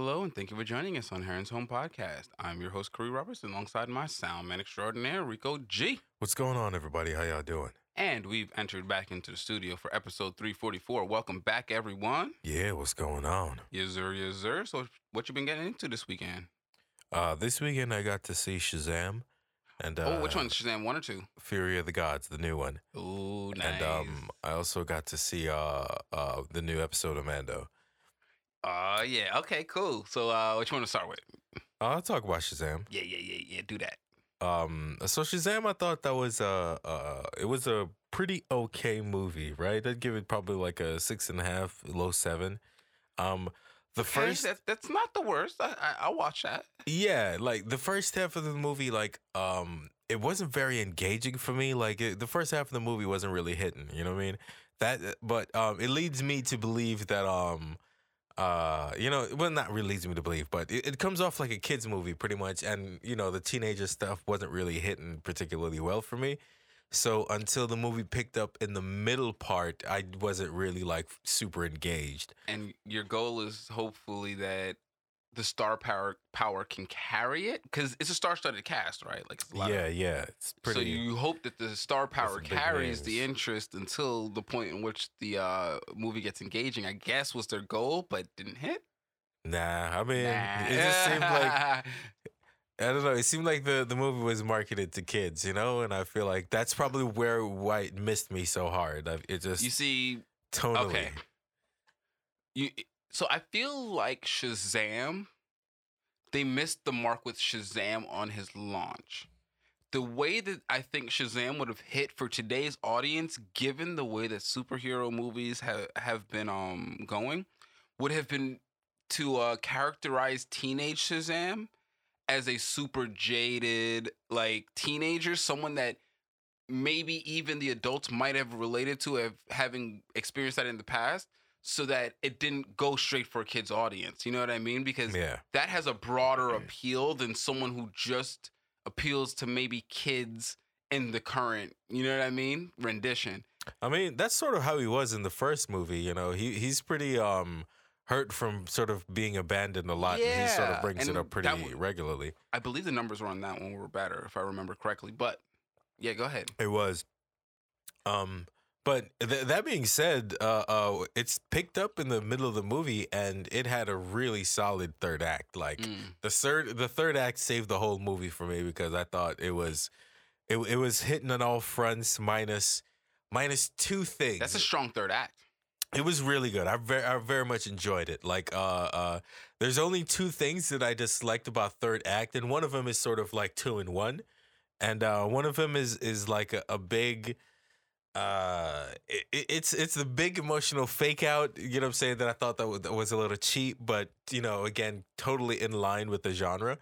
Hello, and thank you for joining us on Heron's Home Podcast. I'm your host, Khary Robertson, alongside my sound man extraordinaire, Rico G. What's going on, everybody? How y'all doing? And we've entered back into the studio for episode 344. Welcome back, everyone. Yeah, what's going on? Yes, sir, yes, sir. So, what you been getting into this weekend? Uh, this weekend I got to see Shazam and uh, oh, which one? Shazam 1 or 2? Fury of the Gods, the new one. Ooh, nice. And um, I also got to see uh, uh, the new episode of Mando. Uh, yeah, okay, cool. So, uh, what you want to start with? I'll talk about Shazam. Yeah, yeah, yeah, yeah, do that. Um, so Shazam, I thought that was uh, uh, it was a pretty okay movie, right? I'd give it probably like a six and a half, low seven. Um, the Okay, first that, that's not the worst. I, I, I'll watch that. Yeah, like the first half of the movie, like um, it wasn't very engaging for me. Like it, the first half of the movie wasn't really hitting. You know what I mean? That, but um, it leads me to believe that um, uh, you know, well, not really leads me to believe, but it, it comes off like a kids movie pretty much, and you know, the teenager stuff wasn't really hitting particularly well for me. So until the movie picked up in the middle part, I wasn't really like super engaged. and your goal is hopefully that the star power power can carry it because it's a star-studded cast, right? Like it's a lot of- Yeah, yeah, it's pretty. so you hope that the star power carries the interest until the point in which the uh, movie gets engaging. I guess was their goal, but didn't hit. Nah, I mean, Nah. it just seemed like I don't know. It seemed like the, the movie was marketed to kids, you know, and I feel like that's probably where White missed me so hard. It just you see. tonally. Okay. You so I feel like Shazam they missed the mark with Shazam on his launch. The way that I think Shazam would have hit for today's audience, given the way that superhero movies have, have been um going, would have been to uh, characterize teenage Shazam as a super jaded like teenager, someone that maybe even the adults might have related to have having experienced that in the past so that it didn't go straight for a kid's audience you know what i mean because Yeah, that has a broader appeal than someone who just appeals to maybe kids in the current you know what i mean rendition I mean that's sort of how he was in the first movie. You know, he he's pretty um hurt from sort of being abandoned a lot. and he sort of brings it up pretty w- regularly. i believe the numbers were on that one were better if i remember correctly but yeah go ahead It was. Um, but th- that being said, uh, uh, it's picked up in the middle of the movie, and it had a really solid third act. Like Mm. the third, the third act saved the whole movie for me because I thought it was, it it was hitting on all fronts, minus minus two things. that's a strong third act It was really good. I very, I very much enjoyed it. Like, uh, uh, there's only two things that I disliked about third act, and one of them is sort of like two in one, and uh, one of them is is like a, a big, uh, it, it's it's the big emotional fake out. You know what I'm saying? That I thought that was, that was a little cheap, but you know, again, totally in line with the genre.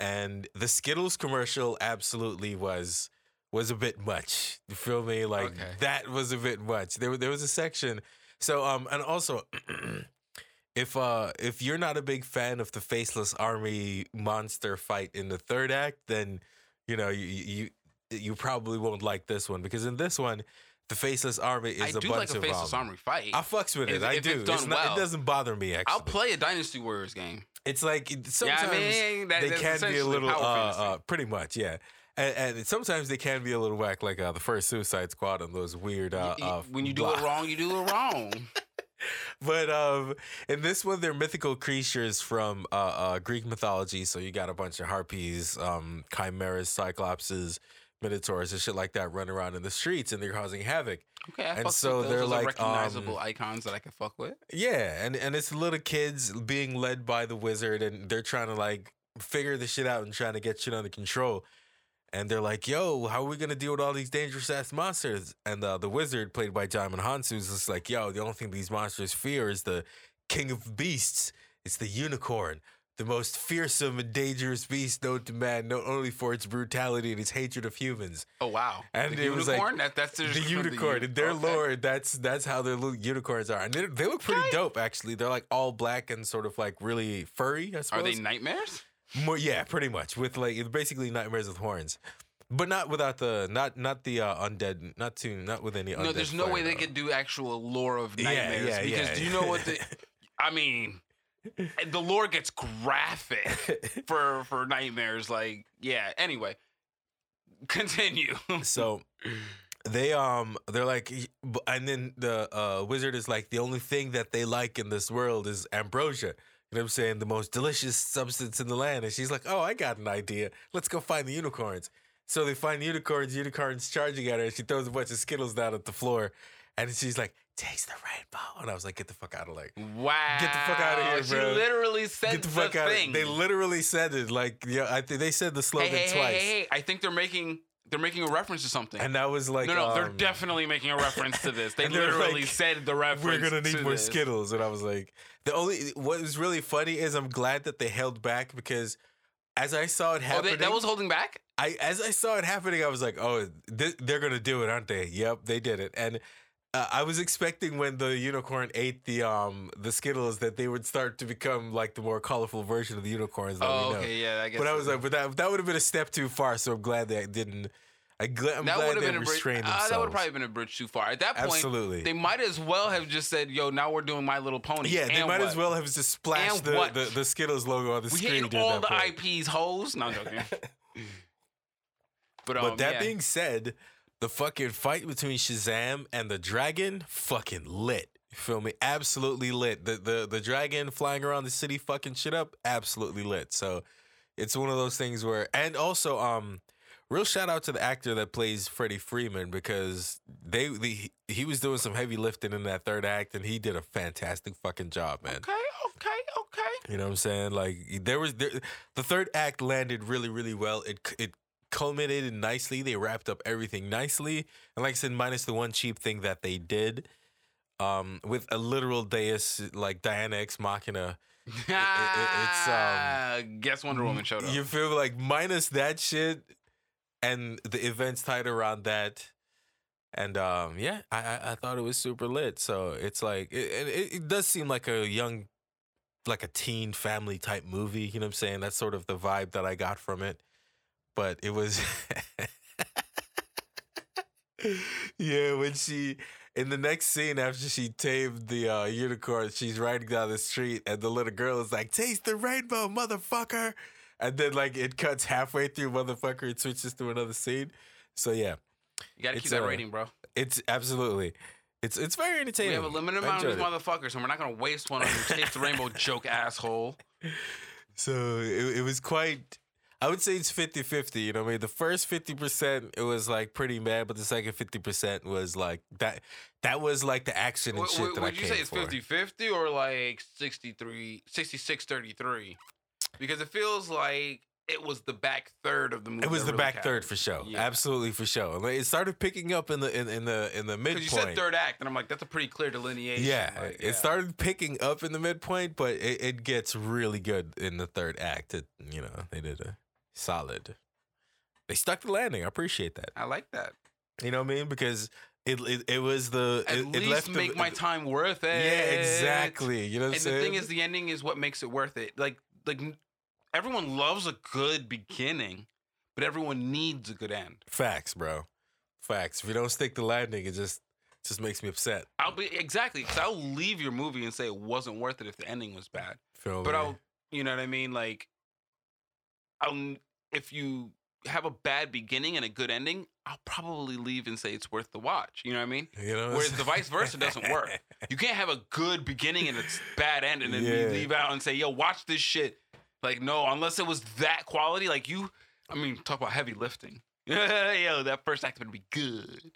And the Skittles commercial absolutely was was a bit much. You feel me? Like Okay. that was a bit much. There there was a section. So um and also if uh if you're not a big fan of the faceless army monster fight in the third act, then you know you you you probably won't like this one because in this one the faceless army is i a do bunch like a of faceless army fight I fucks with it. If- I if do. it's done not, well. It doesn't bother me actually. i'll play a dynasty warriors game It's like it- Yeah, sometimes I mean, that- they can be a little, uh, uh, pretty much, yeah. And, and sometimes they can be a little whack, like uh, the first Suicide Squad and those weird. Uh, Y- y- uh, when you do blah. it wrong you do it wrong But um, in this one, they're mythical creatures from uh, uh, Greek mythology. So you got a bunch of harpies, um, chimeras, cyclopses, minotaurs, and shit like that running around in the streets, and they're causing havoc. Okay, I And so with those. they're like, recognizable um, icons that I can fuck with. Yeah, and and it's little kids being led by the wizard, and they're trying to like figure the shit out and trying to get shit under control. And they're like, "Yo, how are we gonna deal with all these dangerous ass monsters?" And uh, the wizard, played by Djimon Hounsou, is just like, "Yo, the only thing these monsters fear is the king of beasts. It's the unicorn, the most fearsome and dangerous beast known to man, not only for its brutality and its hatred of humans. Oh wow! And the it was like unicorn. that, that's the, The unicorn, uni- in their okay. lore, that's that's how their little unicorns are, and they, they look pretty Okay. dope. Actually, they're like all black and sort of like really furry. I Are they nightmares? More, yeah, pretty much with like basically nightmares with horns, but not without the not not the uh, undead, not too not with any. No, there's no way flair, they could do actual lore of Yeah, nightmares yeah, because yeah. do you know what the? I mean, the lore gets graphic for for nightmares. Like, yeah. Anyway, continue. so they um they're like and then the uh wizard is like the only thing that they like in this world is ambrosia you know what i'm saying the most delicious substance in the land and she's like oh i got an idea let's go find the unicorns so they find unicorns unicorns charging at her and she throws a bunch of skittles down at the floor and she's like taste the rainbow and i was like get the fuck out of like wow. Get the fuck outta here, She bro. literally said get the fuck out thing. of they literally said it like yeah i think they said the slogan hey, hey, twice hey! I think they're making they're making a reference to something. and that was like no, no, they're um, definitely making a reference to this. They literally like, said the reference. we're gonna need more this. Skittles. And I was like, the only what was really funny is I'm glad that they held back because as I saw it Oh, happening, they, that was holding back. I as I saw it happening, I was like, oh, th- they're gonna do it, aren't they? Yep, they did it. And uh, I was expecting when the unicorn ate the um the Skittles that they would start to become like the more colorful version of the unicorns that Oh, we know. okay, yeah, I guess. But I was like, but that that would have been a step too far. So I'm glad that didn't. I gl- I'm that glad would have they been a bridge. restrained Uh, themselves. that would probably been a bridge too far. At that point, Absolutely. they might as well have just said, "Yo, now we're doing My Little Pony." Yeah, they might what? as well have just splashed the, the, the Skittles logo on the We screen. during all the point. IPs hoes. No, I'm joking. but um, But that yeah. being said, the fucking fight between Shazam and the dragon, fucking lit. You feel me? Absolutely lit. The the the dragon flying around the city, fucking shit up, absolutely lit. So it's one of those things where, and also, um, real shout out to the actor that plays Freddie Freeman because they the, he was doing some heavy lifting in that third act, and he did a fantastic fucking job, man. okay, okay, okay. You know what I'm saying? Like there was there, the third act landed really really well. It it culminated nicely. They wrapped up everything nicely. And like I said, minus the one cheap thing that they did, um, with a literal Deus like Diana Ex Machina. it's, um, guess Wonder Woman showed up. You feel like minus that shit and the events tied around that. And um, yeah, I, I I thought it was super lit. So it's like it, it, it does seem like a young, like a teen family type movie. You know what I'm saying? That's sort of the vibe that I got from it. But it was, yeah, when she in the next scene after she tamed the uh, unicorn, she's riding down the street, and the little girl is like, "Taste the rainbow, motherfucker!" And then like it cuts halfway through, motherfucker. It switches to another scene. So yeah, you gotta it's, keep that uh, rating, bro. it's absolutely, it's it's very entertaining. We have a limited amount of these motherfuckers, and we're not gonna waste one on you. Taste the rainbow joke, asshole. So it, it was quite. I would say it's 50 50. You know what I mean? The first 50%, it was like pretty mad, but the second 50% was like that. That was like the action and Would, shit that I would you say it's for. 50 50 or like 63, 66 33? Because it feels like it was the back third of the movie. It was the really back third for sure. Yeah. Absolutely for sure. Like, It started picking up in the in, in the in the midpoint. you said third act, and I'm like, that's a pretty clear delineation. yeah, like, it started picking up in the midpoint, but it, it gets really good in the third act. It, you know, they did a solid. They stuck the landing. I appreciate that. I like that. You know what I mean? Because it it, it was the At it, it least left make the, my time worth it. Yeah, exactly. You know what I'm And the thing is, the ending is what makes it worth it. Like, like everyone loves a good beginning, but everyone needs a good end. Facts, bro. Facts. If you don't stick the landing, it just just makes me upset. I'll be exactly because I'll leave your movie and say it wasn't worth it if the ending was bad. Feel But me? I'll, you know what I mean? Like, I'll if you have a bad beginning and a good ending, I'll probably leave and say it's worth the watch. You know what I mean? you know, Whereas the vice versa doesn't work. You can't have a good beginning and a bad end, and then Yeah. leave out and say, "Yo, watch this shit." Like, no, unless it was that quality. Like you, I mean, talk about heavy lifting. Yo, that first act would be good.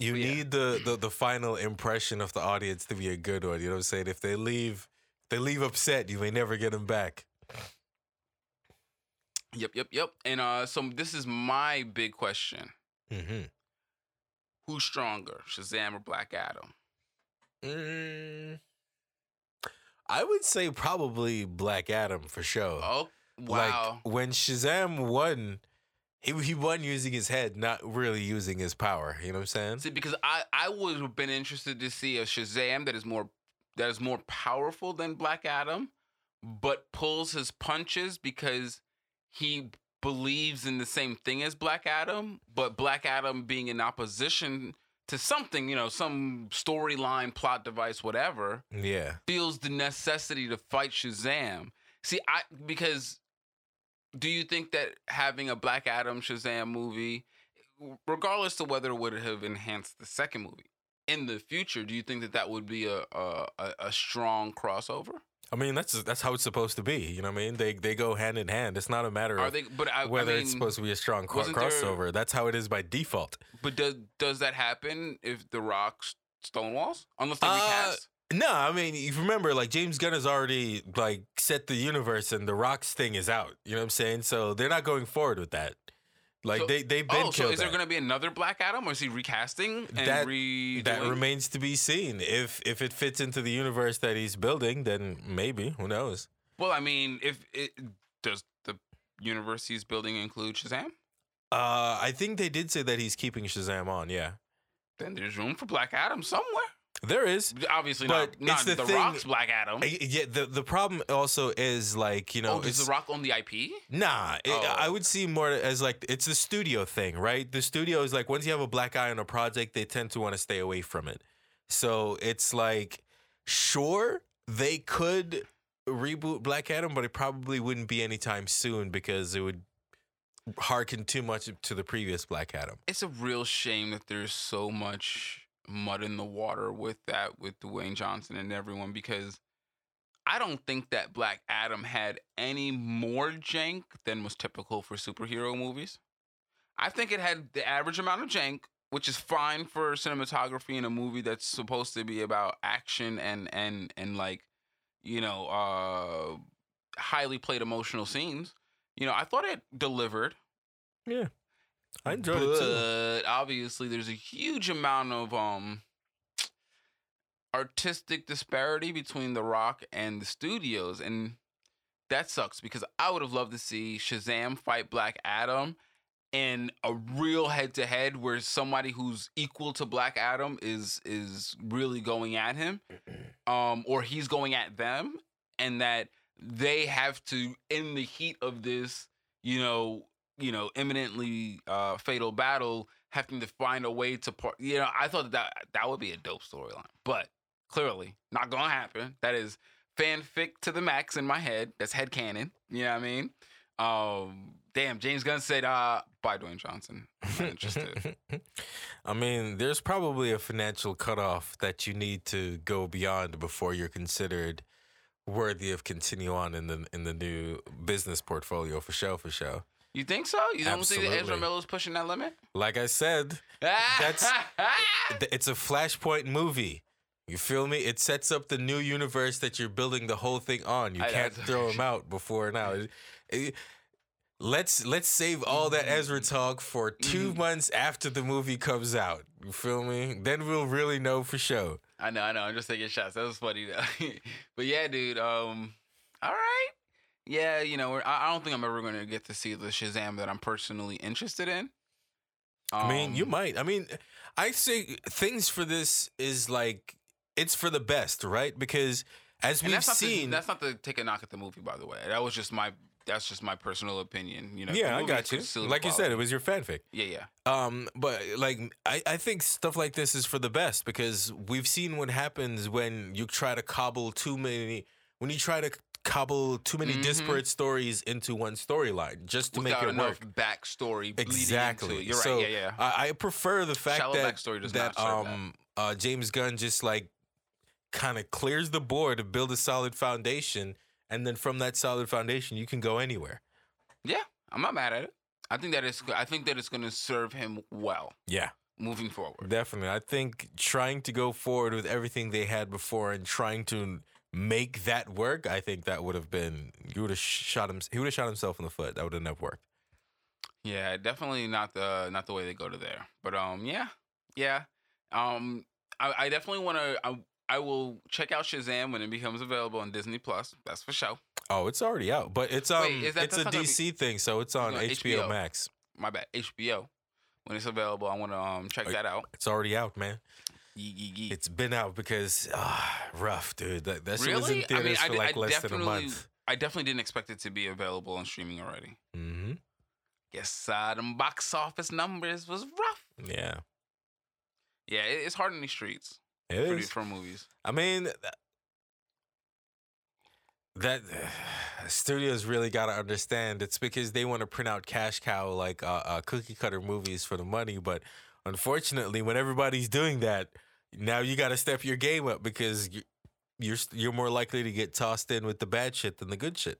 You But yeah. need the, the the final impression of the audience to be a good one. You know what I'm saying? If they leave, if they leave upset, you may never get them back. Yep, yep, yep. And uh, so this is my big question: Mm-hmm. Who's stronger, Shazam or Black Adam? Mm. I would say probably Black Adam for sure. Oh wow. Like when Shazam won, he he won using his head, not really using his power. You know what I'm saying? See, because I I would have been interested to see a Shazam that is more that is more powerful than Black Adam, but pulls his punches because he believes in the same thing as Black Adam, but Black Adam being in opposition to something, you know, some storyline, plot device, whatever, Yeah. feels the necessity to fight Shazam. See, I because do you think that having a Black Adam Shazam movie, regardless of whether it would have enhanced the second movie in the future, do you think that that would be a a, a- a strong crossover? I mean, that's that's how it's supposed to be. You know what I mean? They they go hand in hand. It's not a matter Are of they? But I, whether I mean, it's supposed to be a strong cro- wasn't there- crossover. That's how it is by default. But does does that happen if The Rock Stonewalls? Unless they Uh, recast. No, I mean, you remember, like James Gunn has already like set the universe, and the Rock's thing is out. You know what I'm saying? So they're not going forward with that. Like So- they they've been Oh, so killed. is there going to be another Black Adam, or is he recasting and That- redoing? that remains to be seen. If if it fits into the universe that he's building, then maybe who knows? Well, I mean, if it does the universe he's building include Shazam, Uh, I think they did say that he's keeping Shazam on. Yeah, then there's room for Black Adam somewhere. There is. Obviously, But not, it's not the the, thing- Rock's Black Adam. Yeah, the the problem also is like you know oh, does the Rock own the IP? Nah, it, Oh. I would see more as like it's a studio thing, right? The studio is like once you have a black eye on a project, they tend to want to stay away from it. So it's like, sure, they could reboot Black Adam, but it probably wouldn't be anytime soon because it would harken too much to the previous Black Adam. It's a real shame that there's so much mud in the water with that, with Dwayne Johnson and everyone, because I don't think that Black Adam had any more jank than was typical for superhero movies. I think it had the average amount of jank, which is fine for cinematography in a movie that's supposed to be about action and and and like, you know, uh highly played emotional scenes. You know, I thought it delivered. Yeah, I enjoyed but it too. obviously there's a huge amount of um artistic disparity between The Rock and the studios and that sucks because I would have loved to see Shazam fight Black Adam in a real head to head where somebody who's equal to Black Adam is is really going at him um or he's going at them and that they have to in the heat of this you know you know imminently uh fatal battle having to find a way to part you know i thought that that would be a dope storyline but clearly not gonna happen. That is fanfic to the max in my head. That's head canon you know what i mean? Um damn james gunn said uh bye dwayne johnson. I'm interested. I mean, there's probably a financial cutoff that you need to go beyond before you're considered worthy of continue on in the in the new business portfolio for show for show. You think so you don't think that ezra Absolutely. miller's pushing that limit Like I said, That's- it's a flashpoint movie. You feel me? It sets up the new universe that you're building the whole thing on. You I- can't throw him out before now. It- it- let's let's save all that Ezra talk for 2 Mhm. months after the movie comes out. You feel me? Then we'll really know for sure. I know, I know. I'm just taking shots. That was funny though. but yeah, dude. Um, all right. Yeah, you know, I, I don't think I'm ever going to get to see the Shazam that I'm personally interested in. I mean, you Um, might. I mean, I say things for this is like it's for the best, right? Because as we've that's not seen, To, that's not to take a knock at the movie, by the way. That was just my. That's just my personal opinion. You know. yeah, I got you. Like you said, it was your fanfic. Yeah, yeah. Um, but like I, I think stuff like this is for the best because we've seen what happens when you try to cobble too many when you try to cobble too many Mhm. disparate stories into one storyline just to Without make it enough work. backstory. bleeding into Exactly. You're so right. Yeah, yeah. I, I prefer the fact Shallow that backstory does that serve that. um uh James Gunn just like kind of clears the board to build a solid foundation and then from that solid foundation you can go anywhere. Yeah, I'm not mad at it. I think that it's. I think that it's going to serve him well Yeah. moving forward. Definitely. I think trying to go forward with everything they had before and trying to make that work, I think that would have been you would have shot him he would have shot himself in the foot. That would have never worked. Yeah, definitely not the not the way they go to there. But um, yeah, yeah. Um, I, I definitely want to. I I will check out Shazam when it becomes available on Disney Plus. That's for sure. Oh, it's already out, but it's um, Wait, that- it's a gonna be- DC thing, so it's on on HBO, HBO. Max. My bad. HBO. When it's available, I want to um check that out. It's already out, man. It's been out because ah, rough, dude. That that shit was Really? in I theaters mean, I for like I less than a definitely- month. I definitely didn't expect it to be available on streaming already. hmm Guess uh, them box office numbers was rough. Yeah, Yeah, it, it's hard in these streets it for, is. for movies. I mean, th- that studios really got to understand. It's because they want to print out cash cow like uh, uh, cookie cutter movies for the money, but unfortunately, when everybody's doing that, now you got to step your game up because you, you're you're more likely to get tossed in with the bad shit than the good shit.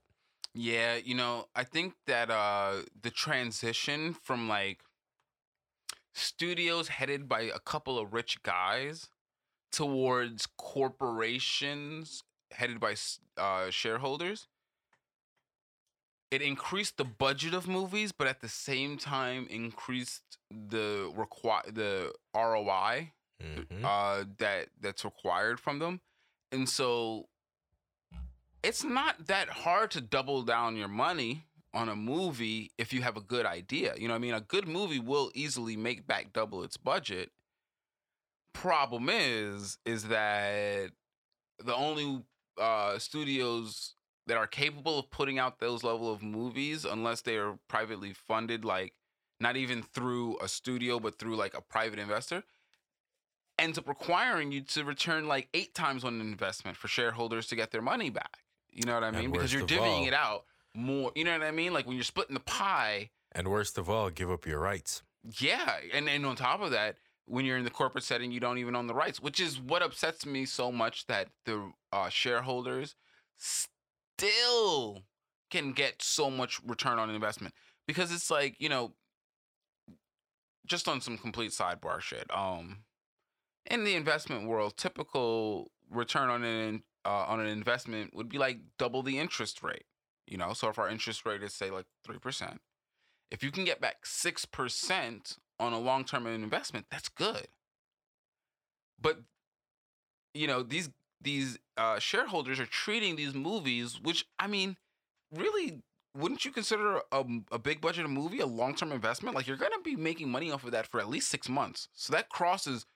Yeah, you know, I think that uh the transition from like studios headed by a couple of rich guys towards corporations headed by uh shareholders it increased the budget of movies but at the same time increased the require the ROI Mhm. uh that that's required from them. And so it's not that hard to double down your money on a movie if you have a good idea. You know what i mean? A good movie will easily make back double its budget. Problem is is that the only uh studios that are capable of putting out those level of movies unless they are privately funded like not even through a studio but through like a private investor ends up requiring you to return like eight times on an investment for shareholders to get their money back. You know what I And mean? Because you're divvying all- it out more. You know what I mean? Like when you're splitting the pie. And worst of all, give up your rights. Yeah, and and on top of that, when you're in the corporate setting, you don't even own the rights, which is what upsets me so much that the uh, shareholders still can get so much return on investment because it's like you know, just on some complete sidebar shit. Um, in the investment world, typical return on an uh, on an investment would be like double the interest rate. You know, so if our interest rate is say like three percent, if you can get back six percent on a long term investment, that's good. But you know these these uh, shareholders are treating these movies, which I mean, really, wouldn't you consider a, a big budget movie a long term investment? Like you're gonna be making money off of that for at least six months, so that crosses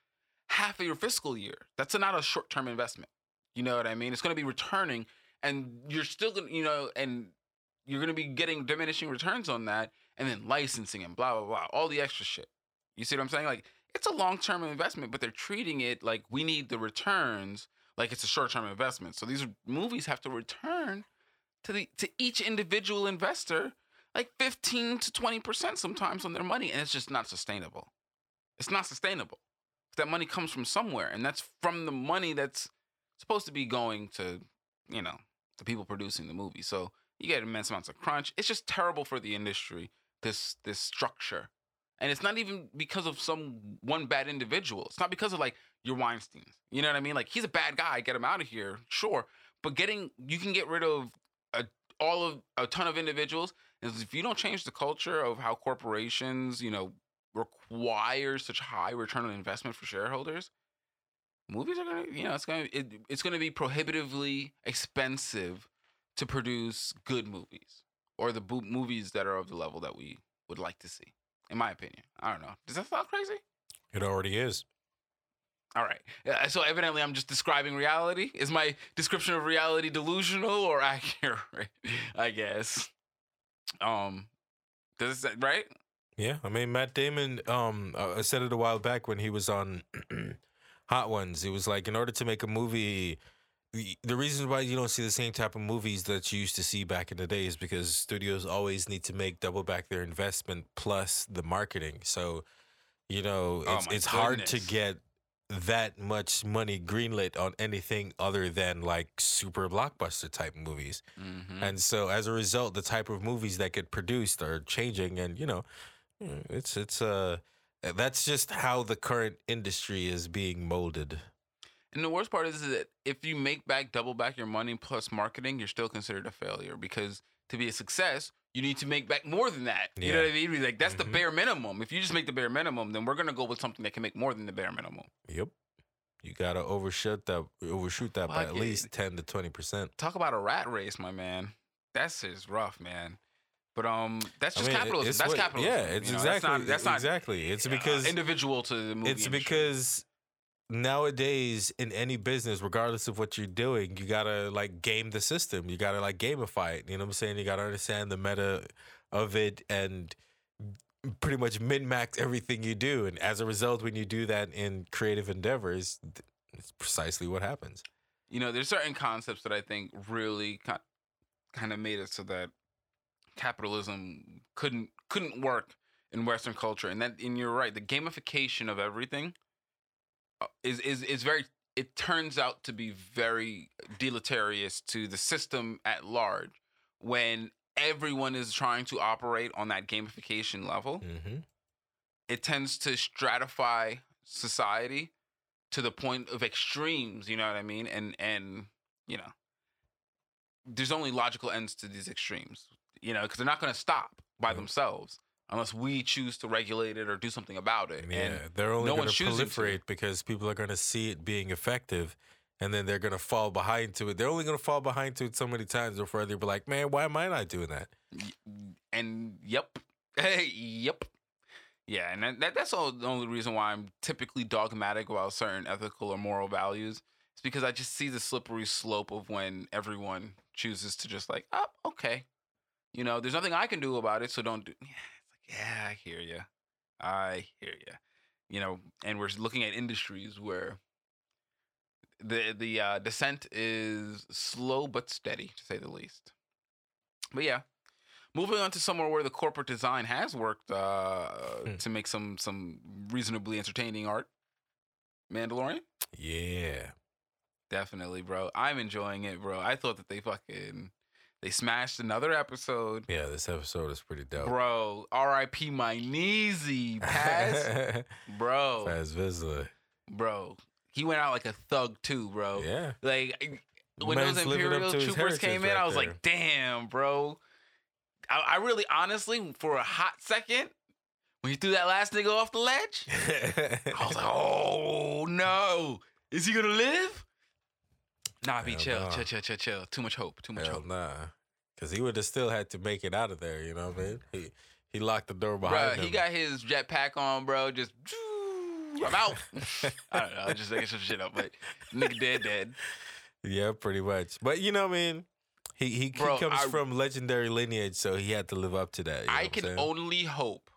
half of your fiscal year. That's not a short term investment. You know what I mean? It's gonna be returning, and you're still gonna, you know, and you're gonna be getting diminishing returns on that, and then licensing and blah blah blah, all the extra shit. You see what I'm saying? Like it's a long term investment, but they're treating it like we need the returns like it's a short term investment. So these movies have to return to the to each individual investor like 15 to 20% sometimes on their money and it's just not sustainable. It's not sustainable. That money comes from somewhere and that's from the money that's supposed to be going to, you know, the people producing the movie. So you get immense amounts of crunch. It's just terrible for the industry this this structure. And it's not even because of some one bad individual. It's not because of like your Weinsteins. You know what I mean? Like he's a bad guy, get him out of here, sure. But getting you can get rid of a all of a ton of individuals. Is if you don't change the culture of how corporations, you know, require such high return on investment for shareholders, movies are gonna, you know, it's gonna it, it's gonna be prohibitively expensive to produce good movies or the bo- movies that are of the level that we would like to see. In my opinion, I don't know. Does that sound crazy? It already is. All right. Uh, So evidently, I'm just describing reality. Is my description of reality delusional or accurate? I guess. Um, does it right? Yeah, I mean Matt Damon. Um, uh, I said it a while back when he was on Hot Ones. It was like in order to make a movie, the, reason why you don't see the same type of movies that you used to see back in the day is because studios always need to make double back their investment plus the marketing. So, you know, Oh it's my it's hard to get that much money greenlit on anything other than like super blockbuster type movies. Mm-hmm. And so as a result, the type of movies that get produced are changing and you know, it's it's uh that's just how the current industry is being molded. And the worst part is that if you make back double back your money plus marketing, you're still considered a failure because to be a success, you need to make back more than that. You know what I mean? Like that's the Mhm. bare minimum. If you just make the bare minimum, then we're gonna go with something that can make more than the bare minimum. Yep. You gotta overshoot that overshoot that by Fuck at it. least ten to twenty percent. Talk about a rat race, my man. That's just rough, man. But um, that's I just mean, capitalism. That's what- capitalism. Yeah, it's you know? exactly That's not, that's not exactly. It's uh, because individual to the movie. it's industry. because nowadays in any business, regardless of what you're doing, you gotta like game the system. You gotta like gamify it. You know what I'm saying? You gotta understand the meta of it and pretty much min max everything you do. And as a result, when you do that in creative endeavors, it's precisely what happens. you know, there's certain concepts that I think really kind of made it so that capitalism couldn't couldn't work in Western culture, and that and you're right, the gamification of everything uh, is is is very. It turns out to be very deleterious to the system at large when everyone is trying to operate on that gamification level. Mm-hmm. It tends to stratify society to the point of extremes you know what i mean and and you know there's only logical ends to these extremes you know because they're not going to stop by Yeah. themselves unless we choose to regulate it or do something about it Yeah, and they're only no going to proliferate because people are going to see it being effective, and then they're going to fall behind to it. They're only going to fall behind to it so many times before they'll be like, "Man, why am I not doing that?" and yep yep yeah and that that's all the only reason why i'm typically dogmatic about certain ethical or moral values it's because i just see the slippery slope of when everyone chooses to just like oh okay you know there's nothing i can do about it so don't do yeah, it's like yeah i hear you i hear you you know and we're looking at industries where the the uh, descent is slow but steady to say the least but yeah Moving on to somewhere where the corporate design has worked uh, Hmm. to make some some reasonably entertaining art. Mandalorian, Yeah, definitely, bro. I'm enjoying it, bro. I thought that they fucking they smashed another episode, yeah. This episode is pretty dope. bro. R.I.P. my kneesy bro, Paz Vizsla. bro. He went out like a thug too, bro. Yeah, Like when Man's those Imperial troopers came in, heritage I was there. like, damn, bro. I, I really, honestly, for a hot second, when you threw that last nigga off the ledge, I was like, oh no, is he gonna live? Nah, be Hell chill, nah. chill, chill, chill, chill. Too much hope, too much Hell hope. nah, because he would have still had to make it out of there. You know what I mean? He he locked the door behind Bruh, him. he got his jetpack on, bro. Just, I'm out. I don't know, I'm just making some shit up, but nigga dead, dead. Yeah, pretty much. But you know what I mean? He he, Bro, he comes I- from legendary lineage, so he had to live up to that. you know I can saying? only hope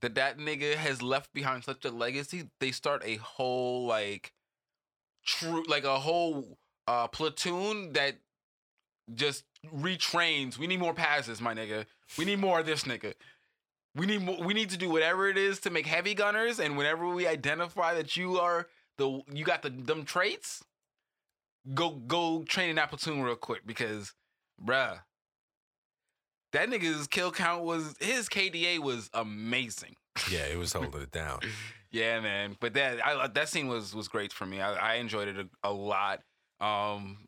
that that nigga has left behind such a legacy. They start a whole like true like a whole uh platoon that just retrains. We need more passes, my nigga. We need more of this nigga. We need more, we need to do whatever it is to make heavy gunners and whenever we identify that you are the you got the them traits, go go train in that platoon real quick because bruh that nigga's kill count was his KDA was amazing. Yeah, it was holding it down. Yeah, man. But that I, that scene was was great for me. I, I enjoyed it a, a lot. Um,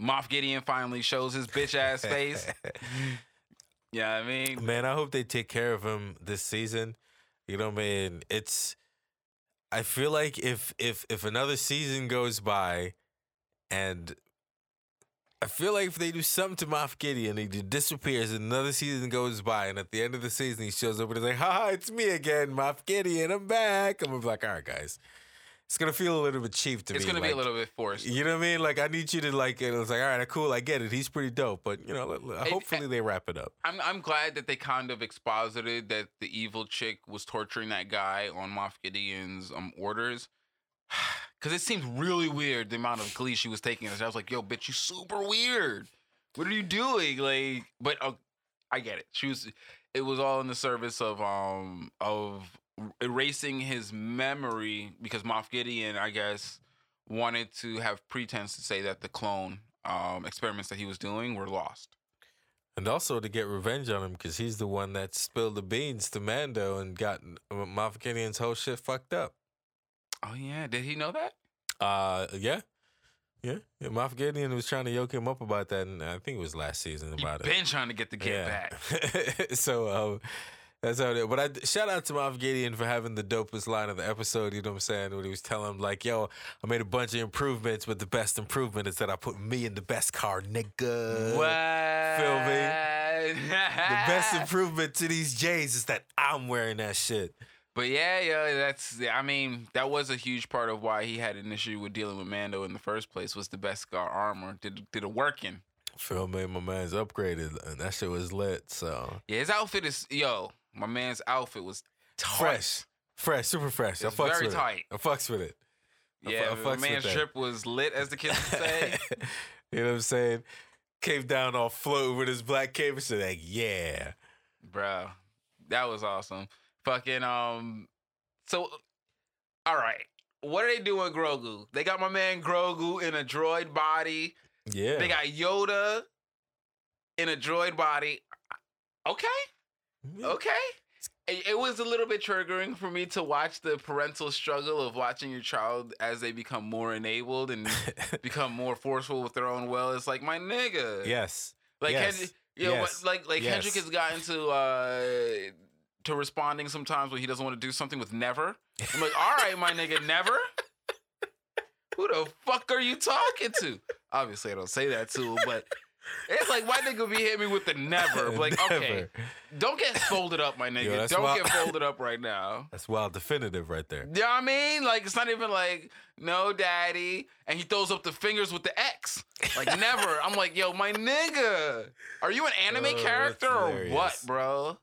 Moff Gideon finally shows his bitch ass face. Yeah, I mean, Man, I hope they take care of him this season. You know what I mean? It's I feel like if if if another season goes by and I feel like if they do something to Moff Gideon, he disappears, and another season goes by, and at the end of the season, he shows up and he's like, "Ha, ha it's me again, Moff Gideon. I'm back." I'm gonna be like, "All right, guys." It's gonna feel a little bit cheap to it's me. It's gonna be a little bit forced. You know what I mean? Like, I need you to like. It was like, all right, cool, I get it. He's pretty dope, but you know, hopefully they wrap it up. I'm I'm glad that they kind of exposited that the evil chick was torturing that guy on Moff Gideon's um orders. Cause it seemed really weird the amount of glee she was taking. I was like, "Yo, bitch, you super weird. What are you doing?" Like, but uh, I get it. She was. It was all in the service of um of erasing his memory because Moff Gideon, I guess, wanted to have pretense to say that the clone um experiments that he was doing were lost. And also to get revenge on him because he's the one that spilled the beans to Mando and got Moff Gideon's whole shit fucked up. Oh yeah, did he know that? Uh, yeah, yeah. yeah Moff Gideon was trying to yoke him up about that, and I think it was last season about it. been trying to get the kid back. so, um, That's how it is. But I shout out to Moff Gideon for having the dopest line of the episode. You know what I'm saying? When he was telling him like, "Yo, I made a bunch of improvements, but the best improvement is that I put me in the best car, nigga." what? feel me? The best improvement to these J's is that I'm wearing that shit. But yeah, yeah, that's. I mean, that was a huge part of why he had an issue with dealing with Mando in the first place. Was the beskar armor? Did did it working? Phil made my man's upgraded, and that shit was lit. So Yeah, his outfit is yo. My man's outfit was tight. fresh, fresh, super fresh. I It's fucks very with tight. it. I fucks with it. I Yeah, I my man's that. drip was lit, as the kids would say. you know what I'm saying? Came down all floating with his black cape and said, like, yeah. Bro, that was awesome. Fucking um. So, all right, what are they doing, Grogu? They got my man Grogu in a droid body. Yeah. They got Yoda in a droid body. Okay. Okay. It, it was a little bit triggering for me to watch the parental struggle of watching your child as they become more enabled and become more forceful with their own will. It's like my nigga. yes. Like yes, you know, yes, like like yes. Kendrick has gotten to uh to responding sometimes when he doesn't want to do something with never. I'm like, all right, my nigga, never. Who the fuck are you talking to? Obviously, I don't say that to him, but it's like my nigga be hitting me with the never. I'm Like, okay, don't get folded up, my nigga. that's don't wild. get folded up right now. That's wild definitive right there. You know what I mean? Like, it's not even like, no, daddy. And he throws up the fingers with the X. Like, never. I'm like, yo, my nigga. Are you an anime Oh, character or what, bro?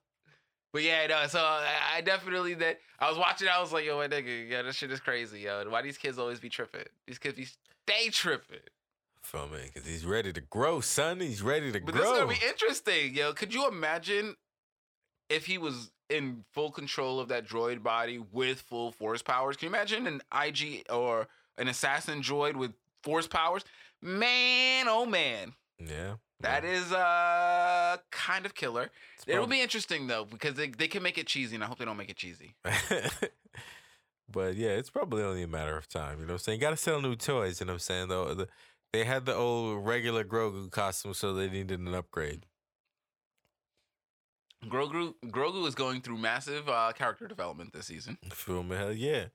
But yeah, no, so I, I definitely that I was watching, I was like, yo, my nigga, yo, this shit is crazy, yo. Why these kids always be tripping? These kids be stay tripping. Feel me? Because he's ready to grow, son. He's ready to But this is grow. gonna be interesting, yo. Could you imagine if he was in full control of that droid body with full force powers? Can you imagine an IG or an assassin droid with force powers? Man, oh man, yeah. That is uh kind of killer. It'll be interesting though because they, they can make it cheesy, and I hope they don't make it cheesy. but yeah, it's probably only a matter of time. You know what I'm saying? Got to sell new toys. You know what I'm saying? Though the, they had the old regular Grogu costume, so they needed an upgrade. Grogu Grogu is going through massive uh, character development this season. Feel me? Hell yeah.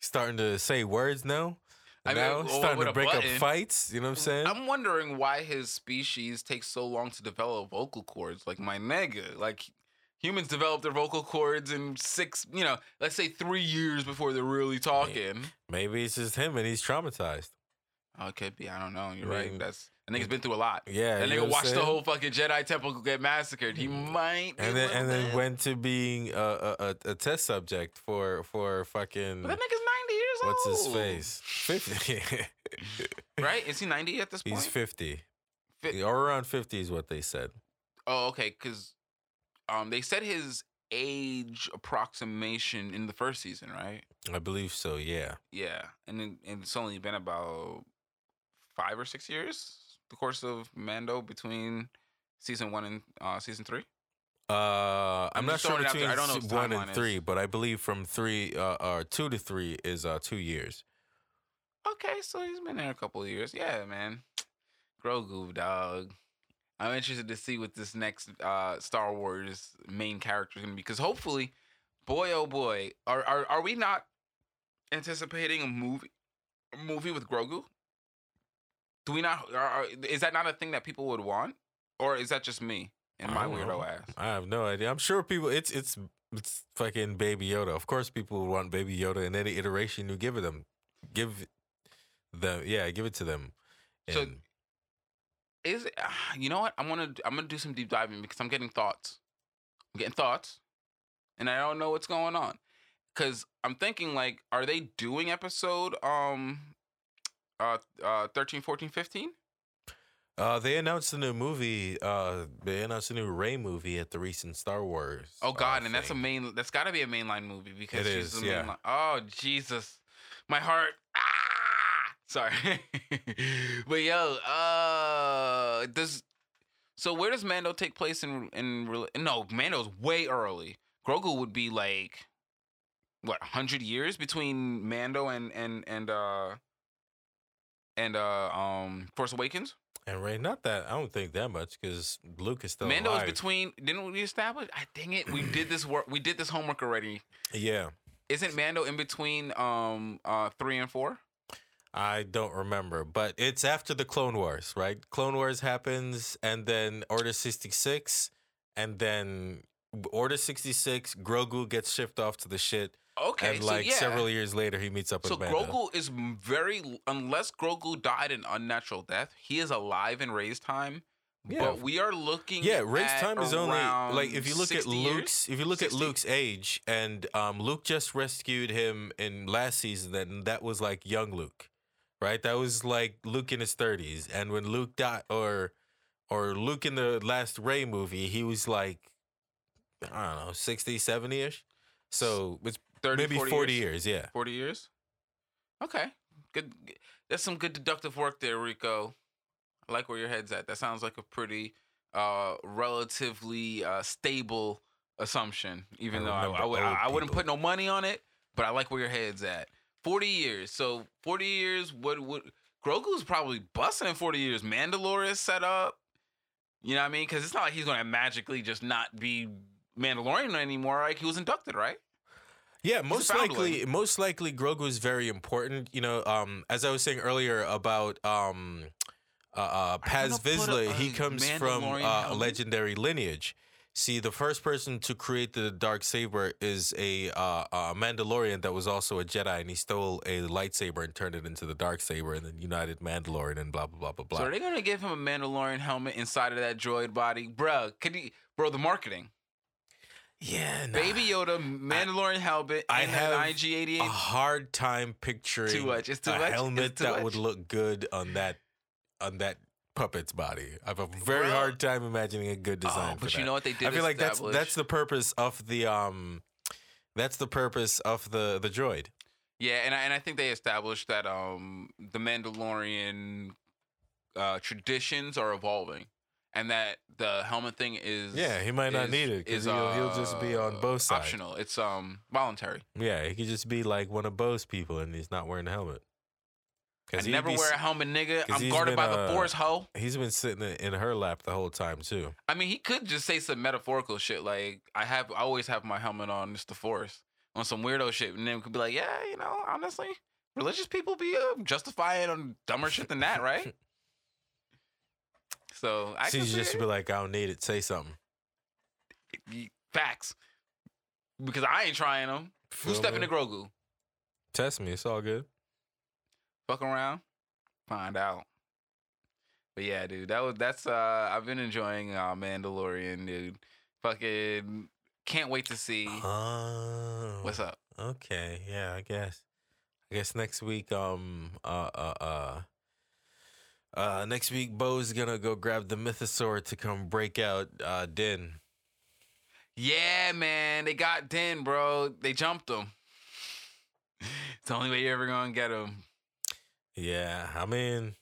Starting to say words now. I mean, now well, starting to break button. up fights. You know what I'm saying? I'm wondering why his species takes so long to develop vocal cords. Like my nigga, like humans develop their vocal cords in six, you know, let's say three years before they're really talking. Maybe it's just him and he's traumatized. Oh, it could be. I don't know. You're I right. That's that nigga's been through a lot. Yeah. That nigga watched the whole fucking Jedi Temple get massacred. He might. And then and then went to being a, a, a, test subject for for fucking But that nigga's 90 years old. what's his face? Fifty. Right? Is he 90 at this point? He's fifty. Fi- or around fifty is what they said. Oh, okay. Because um, they said his age approximation in the first season, right? I believe so. Yeah. Yeah, and then and it's only been about five or six years, the course of Mando between season one and uh, season three. Uh, I'm, I'm not sure throwing it out between. I don't know s- if the one and is. three, but I believe from three, uh, uh, two to three is uh two years. Okay, so he's been there a couple of years. Yeah, man, Grogu, dog. I'm interested to see what this next uh, Star Wars main character is gonna be because hopefully, boy oh boy, are are are we not anticipating a movie a movie with Grogu? Do we not? Are, are, is that not a thing that people would want, or is that just me and my weirdo know. ass? I have no idea. I'm sure people. It's it's it's fucking Baby Yoda. Of course, people would want Baby Yoda in any iteration you give it them. Give them, yeah, give it to them. So- Is it, you know what? I'm gonna I'm gonna do some deep diving because I'm getting thoughts. I'm getting thoughts, and I don't know what's going on. Cause I'm thinking like, are they doing episode um, uh, uh, 13, 14, 15? uh, they announced a new movie. Uh, they announced a new Rey movie at the recent Star Wars. Oh God, uh, and that's a main. That's got to be a mainline movie because It she's is, the yeah. Oh Jesus, my heart. Ah, sorry. but yo, uh, does so where does Mando take place in in no Mando's way early. Grogu would be like what hundred years between Mando and and and uh and uh um Force Awakens. And Rey, not that I don't think that much because Luke is still Mando is between. Didn't we establish? I dang it, we did this work. We did this homework already. Yeah, Isn't Mando in between um uh three and four? I don't remember, but it's after the Clone Wars, right? Clone Wars happens, and then Order sixty six, and then Order sixty six. Grogu gets shipped off to the shit, Okay, and so like yeah. several years later, he meets up So with Mando. Grogu is very unless Grogu died an unnatural death, he is alive in Rey's time. Yeah. But we are looking. Yeah, Rey's time is only like if you look at 60 years? Luke's if you look 60? at Luke's age and um Luke just rescued him in last season and that was like young Luke. Right? That was like Luke in his 30s and when Luke died or or Luke in the last Rey movie, he was like I don't know, 60, 70ish. So it's 30, maybe 40, years. yeah. 40 years. Okay, good. That's some good deductive work there, Rico. I like where your head's at. That sounds like a pretty uh relatively uh stable assumption. Even I though I, I, would, I, wouldn't put no money on it, but I like where your head's at. 40 years. So 40 years. What would Grogu's probably busting in 40 years. Mandalore is set up. You know what I mean? Because it's not like he's gonna magically just not be Mandalorian anymore. Like he was inducted, right? Yeah, most likely, most likely, Grogu is very important. You know, um, as I was saying earlier about um, uh, uh, Paz gonna put a- Vizsla, he comes from uh, a legendary lineage. See, the first person to create the dark saber is a uh, a Mandalorian that was also a Jedi, and he stole a lightsaber and turned it into the dark saber, and then united Mandalorian and blah blah blah blah blah. So are they gonna give him a Mandalorian helmet inside of that droid body, Bruh, Could he, bro? The marketing, yeah, nah. Baby Yoda, Mandalorian helmet, I and have an IG88. a hard time picturing much. It's too a much. It's helmet too that would look good on that on that puppet's body. I have a very hard time imagining a good design. oh, but you that. know what they did? I feel like that's that's the purpose of the um that's the purpose of the the droid. yeah, and I, and I think they established that um the Mandalorian uh, traditions are evolving, and that the helmet thing is Yeah, he might not is- need it because he'll, he'll just be on uh, both sides. Optional. It's um voluntary. Yeah, he could just be like one of Bo's people and he's not wearing a helmet. I he'd never be wear a s- helmet, nigga. 'cause I'm he's guarded been, by the uh, Force, ho. He's been sitting in in her lap the whole time too. I mean, he could just say some metaphorical shit like, "I have, I always have my helmet on. It's the Force." On some weirdo shit, and then could be like, "Yeah, you know, honestly, religious people be uh, justifying on dumber shit than that, right?" so I just be like, I don't need it. Say something. Facts because I ain't trying them. Who's stepping to Grogu? Test me. It's all good. Fuck around, find out. But yeah, dude, that was that's uh I've been enjoying uh Mandalorian, dude. Fucking can't wait to see Oh, what's up. Okay, yeah, I guess. I guess next week, um, uh, uh, uh, uh, next week, Bo's gonna go grab the mythosaur to come break out, uh, Din. Yeah, man, they got Din, bro. They jumped him. It's the only way you're ever gonna get him. Yeah, I mean,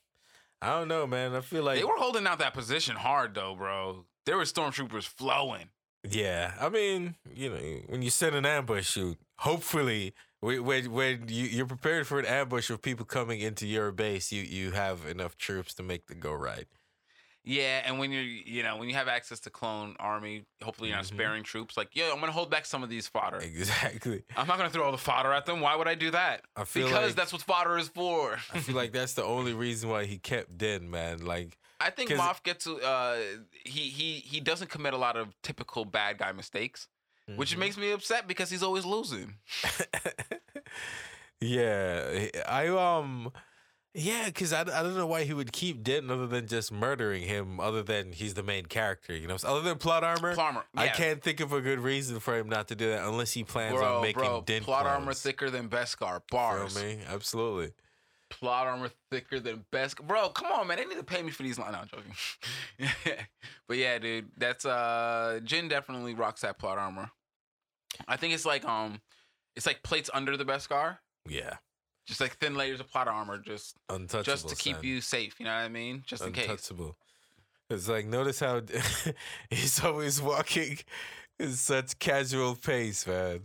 I don't know, man. I feel like They were holding out that position hard though, bro. There were stormtroopers flowing. Yeah, I mean, you know, when you set an ambush you hopefully, when when, when you, you're prepared for an ambush of people coming into your base, you you have enough troops to make the go right. Yeah, and when you're, you know, when you have access to clone army, hopefully you're not Mhm. sparing troops. Like, yeah, I'm gonna hold back some of these fodder. Exactly. I'm not gonna throw all the fodder at them. Why would I do that? I feel Because like that's what fodder is for. I feel like that's the only reason why he kept Din, man. Like, I think Moff gets to uh he he he doesn't commit a lot of typical bad guy mistakes, which mhm. makes me upset because he's always losing. yeah, I um, yeah, because I, I don't know why he would keep Din other than just murdering him. Other than he's the main character, you know. So other than plot armor, Plot I yeah. can't think of a good reason for him not to do that unless he plans bro, on making bro, Din plot armor thicker than Beskar. Feel Bars. me? Absolutely. Plot armor thicker than Beskar. Bro, come on, man. They need to pay me for these lines. No, I'm joking. but yeah, dude, that's uh Din definitely rocks that plot armor. I think it's like um it's like plates under the Beskar. Yeah. Just like thin layers of plot armor, just Untouchable. just to keep son. you safe. You know what I mean? Just in case. untouchable. It's like notice how he's always walking in such casual pace, man.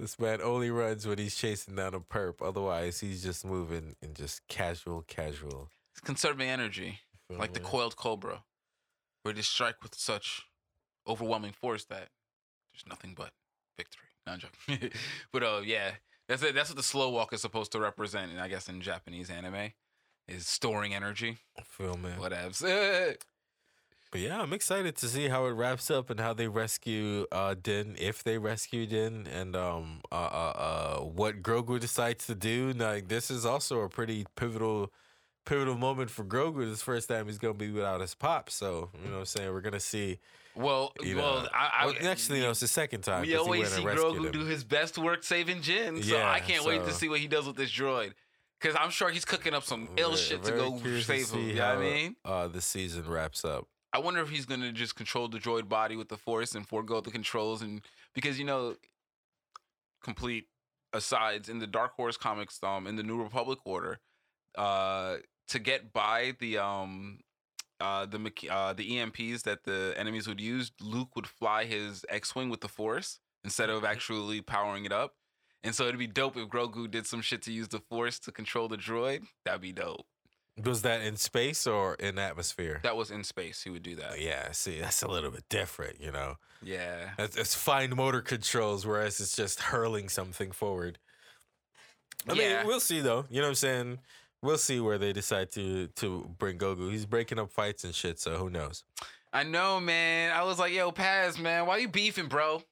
This man only runs when he's chasing down a perp. Otherwise, he's just moving in just casual, casual. It's conserving energy. like the coiled cobra, where they strike with such overwhelming force that there's nothing but victory. No, I'm joking. but uh, yeah, that's it. That's what the slow walk is supposed to represent, and I guess in Japanese anime, is storing energy. I feel me. Whatevs. But yeah, I'm excited to see how it wraps up and how they rescue uh Din, if they rescue Din, and um uh uh, uh what Grogu decides to do. Like this is also a pretty pivotal pivotal moment for Grogu. This first time he's gonna be without his pop. So you know what I'm saying? We're gonna see well, you well, I, I well, actually no, it's the second time. we always see Grogu him. do his best work saving Din, so Yeah, I can't wait to see what he does with this droid. Cause I'm sure he's cooking up some ill Very- shit to go save him. You know what I mean? Uh the season wraps up. I wonder if he's gonna just control the droid body with the force and forego the controls and because you know, complete asides in the Dark Horse comics, um, in the New Republic order, uh, to get by the um, uh, the uh, the EMPs that the enemies would use, Luke would fly his X-wing with the force instead of actually powering it up. And so it'd be dope if Grogu did some shit to use the force to control the droid. That'd be dope. Was that in space or in atmosphere? That was in space. He would do that. yeah, see, that's a little bit different, you know. Yeah. That's, that's fine motor controls, whereas it's just hurling something forward. I Yeah. mean, we'll see though. You know what I'm saying? We'll see where they decide to to bring Grogu. He's breaking up fights and shit, so who knows? I know, man. I was like, yo, Paz, man, why you beefing, bro?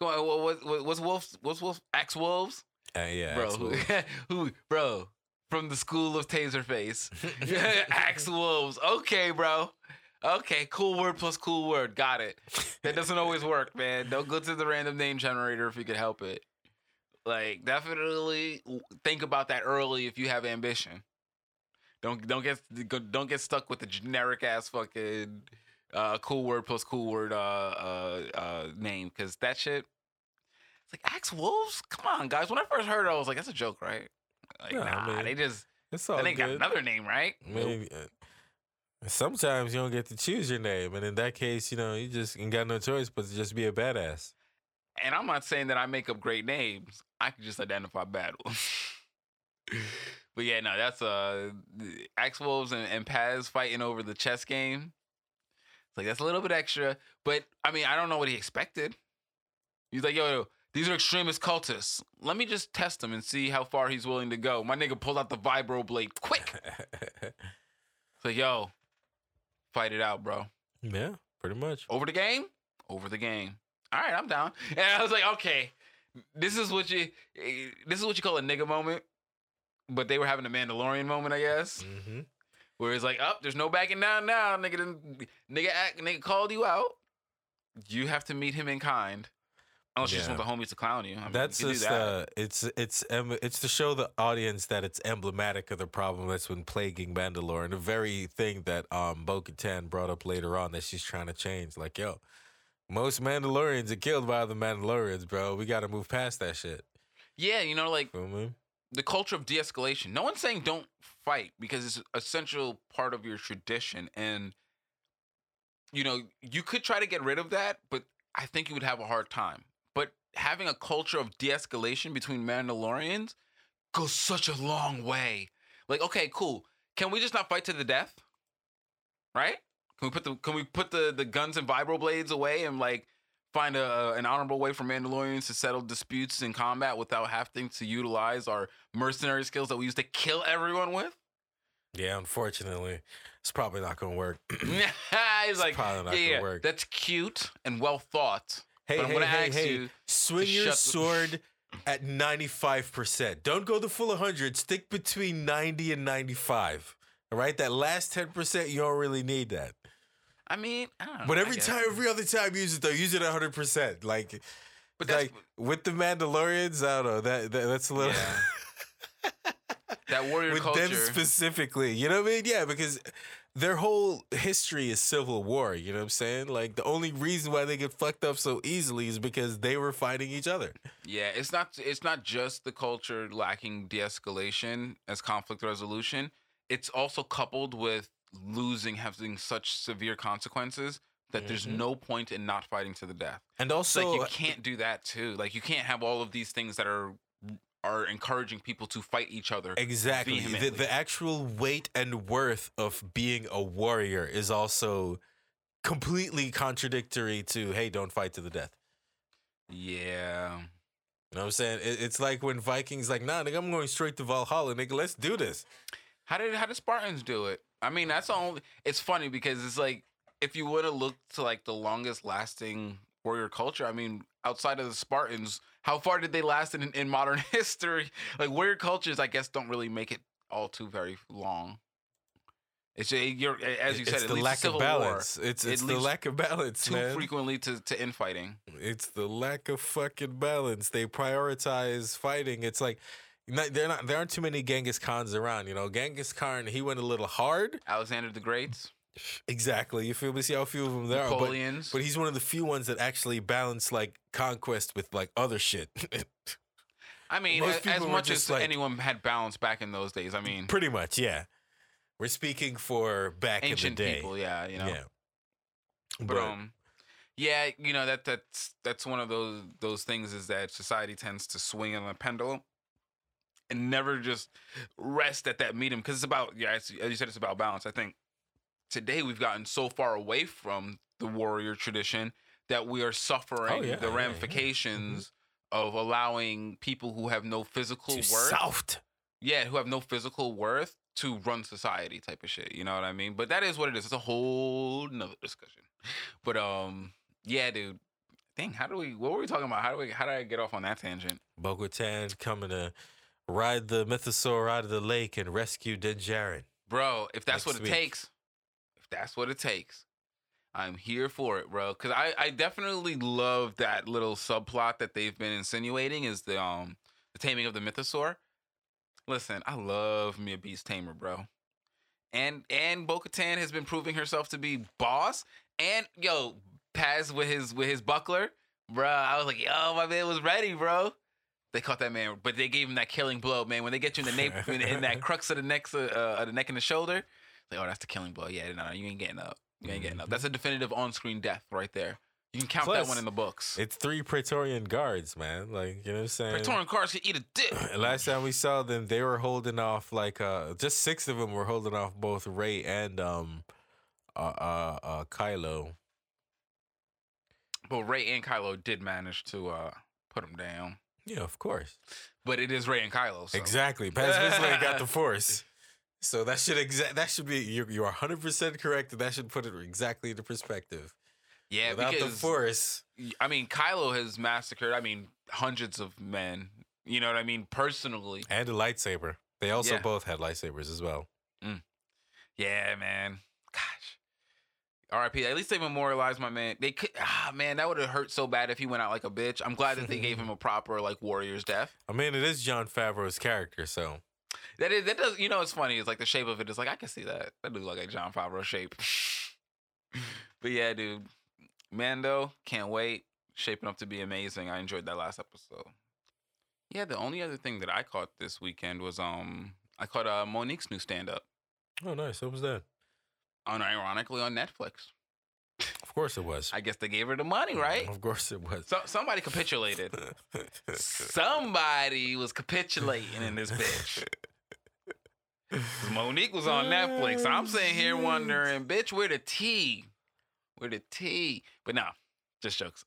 Go on, what, what, what, what's Wolf? What's Wolf? Axe Wolves? Uh, yeah, bro, who, who, bro, from the school of Taserface. Axe Wolves. Okay, bro. Okay, cool word plus cool word. Got it. That doesn't always work, man. Don't go to the random name generator if you could help it. Like, definitely think about that early if you have ambition. Don't don't get don't get stuck with the generic ass fucking uh, cool word plus cool word uh, uh, uh, name because that shit. It's like Axe Wolves. Come on, guys. When I first heard it, I was like, "That's a joke, right?" Like, nah, mean, they just it's all they ain't got another name, right? Maybe, uh, sometimes you don't get to choose your name, and in that case, you know, you just ain't got no choice but to just be a badass. And I'm not saying that I make up great names. I can just identify bad ones. but yeah, no, that's uh Axe Wolves and, and Paz fighting over the chess game. It's like that's a little bit extra. But I mean, I don't know what he expected. He's like, yo, yo, these are extremist cultists. Let me just test him and see how far he's willing to go. My nigga pulled out the vibro blade quick. Like, yo, fight it out, bro. yeah, pretty much. Over the game? Over the game. All right, I'm down. And I was like, okay, this is what you this is what you call a nigga moment. But they were having a Mandalorian moment, I guess. hmm Where it's like, up, oh, there's no backing down now. Nigga done, nigga act, nigga called you out. You have to meet him in kind. Unless you just Yeah. want the homies to clown you. I mean, That's you just that. uh, it's it's em- it's to show the audience that it's emblematic of the problem that's been plaguing Mandalore, and the very thing that um Bo-Katan brought up later on that she's trying to change. Like, yo, most Mandalorians are killed by other Mandalorians, bro. We got to move past that shit. yeah, you know, like me? the culture of de-escalation. No one's saying don't fight because it's an essential part of your tradition and you know, you could try to get rid of that, but I think you would have a hard time. Having a culture of de-escalation between Mandalorians goes such a long way. Like, okay, cool. Can we just not fight to the death? Right? Can we put the can we put the the guns and vibro blades away and like find a an honorable way for Mandalorians to settle disputes in combat without having to utilize our mercenary skills that we used to kill everyone with? Yeah, unfortunately, it's probably not gonna work. He's like, probably not yeah, gonna yeah, work. that's cute and well thought. Hey, But I'm hey, gonna hey, ask hey! you swing your the- sword at ninety five percent. Don't go the full hundred. Stick between ninety and ninety five. All right, that last ten percent, you don't really need that. I mean, I don't know. But every time, every other time, use it though. Use it at hundred percent. Like, but that's like with the Mandalorians, I don't know. That, that that's a little. that warrior with culture. them specifically, you know what I mean? Yeah, because their whole history is civil war. You know what I'm saying? Like the only reason why they get fucked up so easily is because they were fighting each other. Yeah, it's not it's not just the culture lacking de-escalation as conflict resolution. It's also coupled with losing having such severe consequences that there's Mhm. no point in not fighting to the death. And It's also, like you can't do that too. Like you can't have all of these things that are are encouraging people to fight each other. Exactly. The, the actual weight and worth of being a warrior is also completely contradictory to hey, don't fight to the death. Yeah. You know what I'm saying? It, it's like when Vikings like, nah, nigga, I'm going straight to Valhalla, nigga. Let's do this. How did how did Spartans do it? I mean, that's the only. It's funny because it's like if you would have looked to like the longest lasting warrior culture. I mean, outside of the Spartans, how far did they last in in modern history? Like weird cultures, I guess, don't really make it all too very long. It's a, you're as you said, it's it the lack of balance. War. It's It the lack of balance, too man. frequently to, to infighting. It's the lack of fucking balance. They prioritize fighting. It's like not, they're not. There aren't too many Genghis Khans around. You know, Genghis Khan he went a little hard. Alexander the Great, Exactly. You feel me? See how few of them there are. But, but he's one of the few ones that actually balance like conquest with like other shit. I mean, most a- as much as like- anyone had balance back in those days. I mean, Pretty much, yeah. We're speaking for back ancient in the day. people, yeah, you know. Yeah. but um yeah you know that that's that's one of those those things is that society tends to swing on a pendulum and never just rest at that medium because it's about yeah as, as you said it's about balance i think today we've gotten so far away from the warrior tradition that we are suffering Oh, yeah, the yeah, yeah. ramifications of allowing people who have no physical Too worth soft. yeah, who have no physical worth to run society type of shit. You know what I mean? But that is what it is. It's a whole nother discussion. But um, yeah, dude. Dang, how do we? What were we talking about? How do we? How did I get off on that tangent? Bo-Katan coming to ride the mythosaur out of the lake and rescue Din Djarin. Bro, if that's Next what it week. takes, that's what it takes, I'm here for it, bro. Cause I, I definitely love that little subplot that they've been insinuating is the um the taming of the mythosaur. Listen, I love me a beast tamer, bro. And and Bo-Katan has been proving herself to be boss. And yo, Paz with his with his buckler, bro. I was like, yo, my man was ready, bro. They caught that man, but they gave him that killing blow, man. When they get you in the nape, in, in that crux of the neck, uh, uh, the neck and the shoulder, like, oh, that's the killing blow. Yeah, no, no, you ain't getting up. You ain't getting up. That's a definitive on-screen death right there. You can count that Plus, one in the books. It's three Praetorian guards, man. Like, you know what I'm saying? Praetorian guards can eat a dick. Last time we saw them, they were holding off like uh just six of them were holding off both Rey and um uh uh, uh Kylo. But Rey and Kylo did manage to uh, put him down. Yeah, of course. But it is Rey and Kylo. So. Exactly. Paz Vizsla got the force. So that should exact that should be you you are 100 percent correct. and That should put it exactly into perspective. Yeah, Without because the force, I mean, Kylo has massacred. I mean, hundreds of men. You know what I mean? Personally, and a lightsaber. They also Yeah. both had lightsabers as well. yeah, man. Gosh, R.I.P. At least they memorialized my man. They could. Ah, man, that would have hurt so bad if he went out like a bitch. I'm glad that they gave him a proper like warrior's death. I mean, it is Jon Favreau's character, so That is that does. You know, it's funny. It's like the shape of it is like I can see that. That dude like a Jon Favreau shape. but yeah, dude, Mando can't wait. Shaping up to be amazing. I enjoyed that last episode. Yeah, the only other thing that I caught this weekend was um I caught uh, Mo'Nique's new stand up oh nice. What was that? on ironically on Netflix. Of course it was. I guess they gave her the money, right? Of course it was. So somebody capitulated. Somebody was capitulating in this bitch. Mo'Nique was on Netflix. I'm sitting here wondering, bitch, where the tea? Where the tea? But no, just jokes.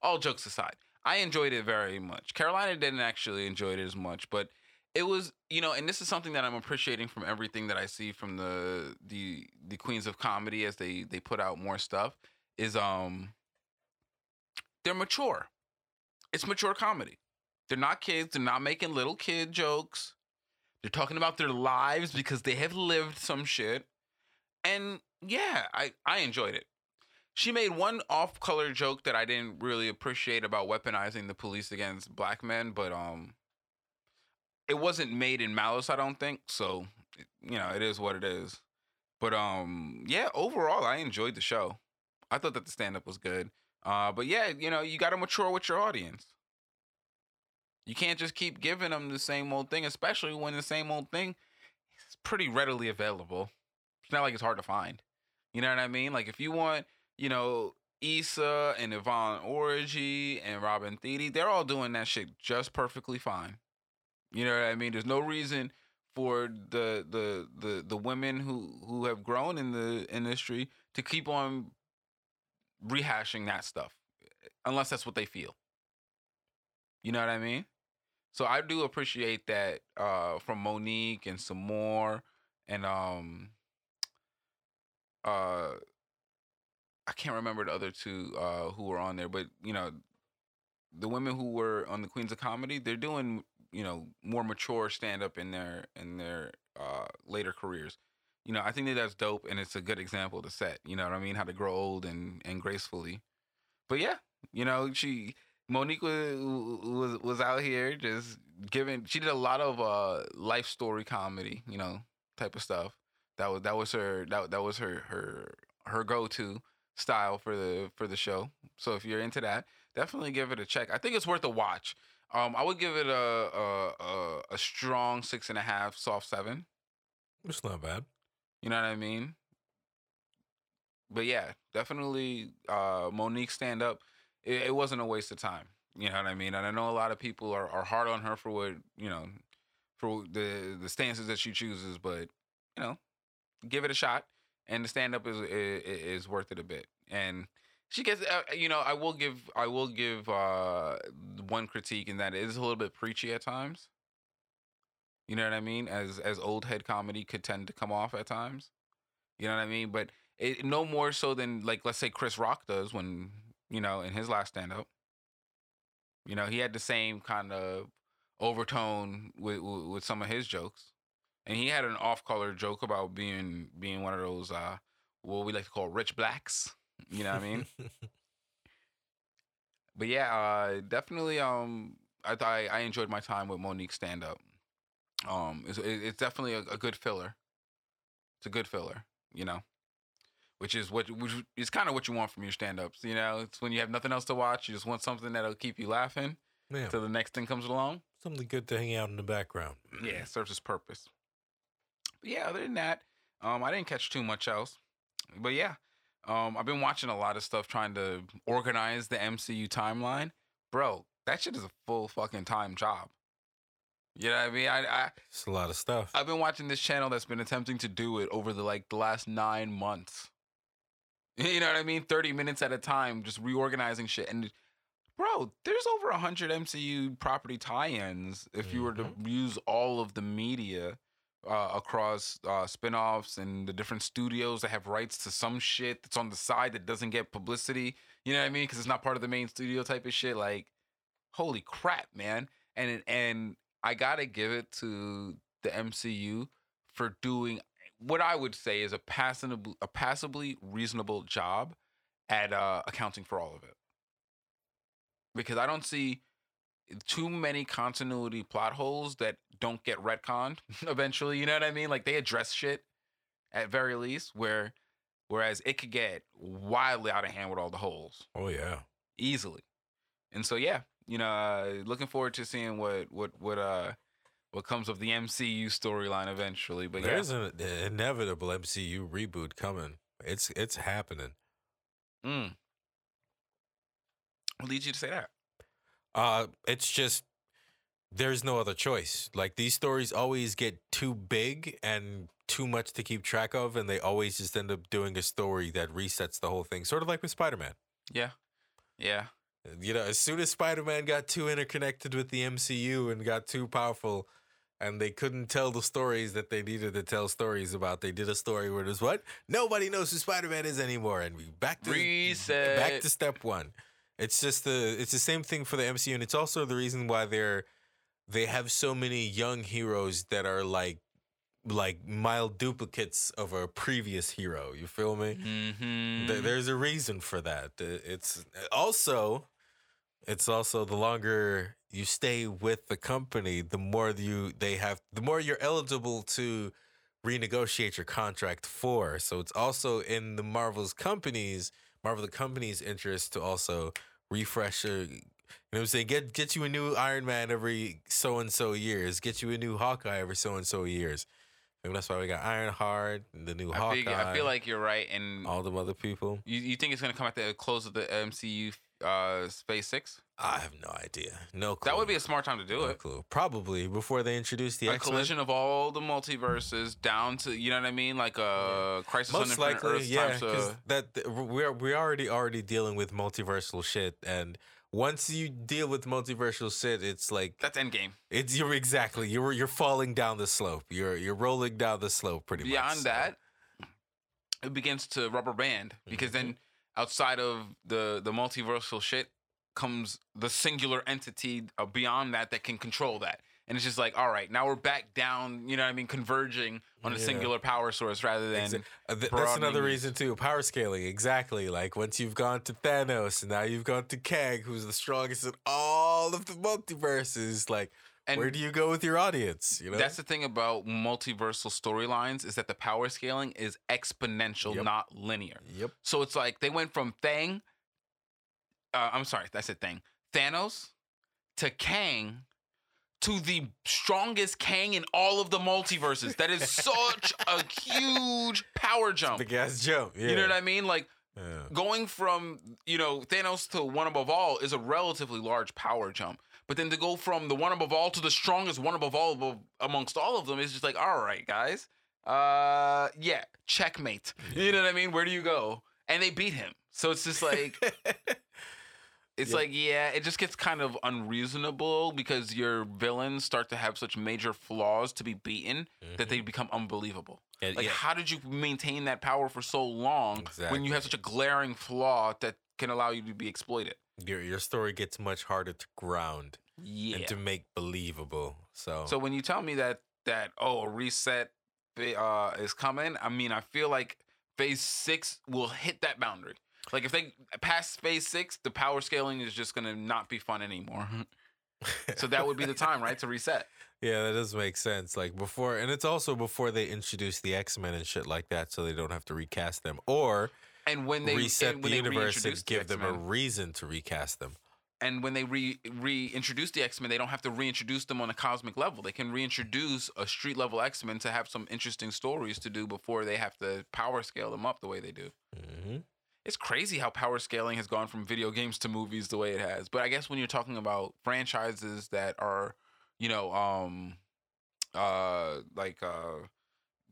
All jokes aside, I enjoyed it very much. Carolina didn't actually enjoy it as much, but it was, you know, and this is something that I'm appreciating from everything that I see from the the the queens of comedy as they they put out more stuff. Is um, they're mature. It's mature comedy. They're not kids. They're not making little kid jokes. They're talking about their lives because they have lived some shit. And yeah, I, I enjoyed it. She made one off color joke that I didn't really appreciate about weaponizing the police against black men, but um it wasn't made in malice, I don't think. So, you know, it is what it is. But um yeah, overall I enjoyed the show. I thought that the stand up was good. Uh but yeah, you know, you got to mature with your audience. You can't just keep giving them the same old thing, especially when the same old thing is pretty readily available. It's not like it's hard to find. You know what I mean? Like if you want, you know, Issa and Yvonne Orji and Robin Thede, they're all doing that shit just perfectly fine. You know what I mean? There's no reason for the the the the women who who have grown in the industry to keep on rehashing that stuff unless that's what they feel. You know what I mean? So I do appreciate that uh from Mo'Nique and some more and um uh I can't remember the other two uh who were on there, but you know the women who were on the Queens of Comedy, they're doing you know more mature stand up in their in their uh later careers. You know, I think that that's dope and it's a good example to set. You know what I mean? How to grow old and and gracefully. But yeah, you know, she Mo'Nique was was, was out here just giving. She did a lot of uh life story comedy, you know, type of stuff. That was that was her that that was her her her go to style for the for the show. So if you're into that, definitely give it a check. I think it's worth a watch. Um, I would give it a a a, a strong six and a half, soft seven. It's not bad. You know what I mean? But yeah, definitely uh Mo'Nique stand up. It, it wasn't a waste of time. You know what I mean? And I know a lot of people are, are hard on her for what, you know, for the the stances that she chooses, but you know, give it a shot and the stand up is, is is worth it a bit. And she gets uh, you know, I will give I will give uh one critique and that is a little bit preachy at times. You know what I mean? As as old head comedy could tend to come off at times. You know what I mean? But it no more so than like let's say Chris Rock does when, you know, in his last stand up. You know, he had the same kind of overtone with, with with some of his jokes. And he had an off-color joke about being being one of those uh what we like to call rich blacks. You know what I mean? but yeah, uh, definitely. Um, I thought I, I enjoyed my time with Mo'Nique stand up. Um, it's, it's definitely a, a good filler. It's a good filler, you know, which is what which is kind of what you want from your stand ups. You know, it's when you have nothing else to watch, you just want something that'll keep you laughing yeah. till the next thing comes along. Something good to hang out in the background. Yeah, it serves its purpose. But yeah, other than that, um, I didn't catch too much else. But yeah, um, I've been watching a lot of stuff trying to organize the MCU timeline. Bro, that shit is a full fucking time job. You know what I mean? I, I It's a lot of stuff. I've been watching this channel that's been attempting to do it over the like the last nine months. You know what I mean? Thirty minutes at a time, just reorganizing shit. And bro, there's over hundred MCU property tie-ins if you were to use all of the media uh, across uh, spin-offs and the different studios that have rights to some shit that's on the side that doesn't get publicity. You know what I mean? Because it's not part of the main studio type of shit. Like, holy crap, man! And and I gotta give it to the MCU for doing what I would say is a passable, a passably reasonable job at uh, accounting for all of it. Because I don't see too many continuity plot holes that don't get retconned eventually. You know what I mean? Like they address shit at very least, where whereas it could get wildly out of hand with all the holes Oh yeah. easily. And so yeah, you know, uh, looking forward to seeing what what what uh what comes of the MCU storyline eventually. But There's an inevitable MCU reboot coming. It's it's happening. mm. what leads you to say that? Uh it's just there's no other choice. Like these stories always get too big and too much to keep track of and they always just end up doing a story that resets the whole thing. Sort of like with Spider-Man. Yeah, yeah, You know, as soon as Spider-Man got too interconnected with the MCU and got too powerful and they couldn't tell the stories that they needed to tell stories about, they did a story where it was what? Nobody knows who Spider-Man is anymore and we back to Reset. back to step 1. It's just the it's the same thing for the MCU and it's also the reason why they're they have so many young heroes that are like like mild duplicates of a previous hero. You feel me? mm-hmm. There's a reason for that. It's also, it's also the longer you stay with the company, the more you they have, the more you're eligible to renegotiate your contract for. So it's also in the Marvel's companies, Marvel the company's interest to also refresh your. You know what I'm saying? Get get you a new Iron Man every so and so years. Get you a new Hawkeye every so and so years. And that's why we got Ironheart, and the new I, Hawkeye. feel, I feel like you're right, and all the other people. you, you think it's gonna come at the close of the MCU uh, Six. I have no idea. No clue. That would be a smart time to do no it. clue. Probably before they introduce the a X Men. collision of all the multiverses down to you know what I mean, like a crisis on Most Infinite likely, Earths yeah, because that we're we're already already dealing with multiversal shit, and once you deal with multiversal shit, it's like that's Endgame. it's you're exactly you're you're falling down the slope. You're you're rolling down the slope pretty much. Beyond that, it begins to rubber band because Mm-hmm. then outside of the the multiversal shit comes the singular entity beyond that that can control that. And it's just like, all right, now we're back down, you know what I mean, converging on a Yeah. singular power source rather than Exa- uh, th- that's another reason too. Power scaling, exactly. Like once you've gone to Thanos, and now you've gone to Kang, who's the strongest in all of the multiverses. Like, and where do you go with your audience? You know, That's the thing about multiversal storylines is that the power scaling is exponential, Yep. not linear. yep. So it's like they went from Thang, uh, I'm sorry, that's a thing, Thanos to Kang to the strongest Kang in all of the multiverses. That is such a huge power jump. Big ass jump. Yeah. You know what I mean? Like Yeah. going from you know Thanos to one above all is a relatively large power jump. But then to go from the one above all to the strongest one above all above, amongst all of them is just like, all right, guys, uh, yeah, checkmate. You know what I mean? Where do you go? And they beat him. So it's just like it's Yep. like yeah, it just gets kind of unreasonable because your villains start to have such major flaws to be beaten that they become unbelievable. Yeah, Like, yeah. how did you maintain that power for so long when you have such a glaring flaw that can allow you to be exploited? Your your story gets much harder to ground Yeah. and to make believable. So, So when you tell me that that oh a reset uh, is coming, I mean I feel like Phase Six will hit that boundary. Like if they pass Phase Six, the power scaling is just gonna not be fun anymore. so that would be the time, right, to reset. yeah, that does make sense. Like before, and it's also before they introduce the X Men and shit like that, so they don't have to recast them or And when they reset and the they universe and the give them a reason to recast them. and when they re reintroduce the X Men, they don't have to reintroduce them on a cosmic level. They can reintroduce a street level X Men to have some interesting stories to do before they have to power scale them up the way they do. hmm It's crazy how power scaling has gone from video games to movies the way it has. But I guess when you're talking about franchises that are, you know, um, uh, like uh,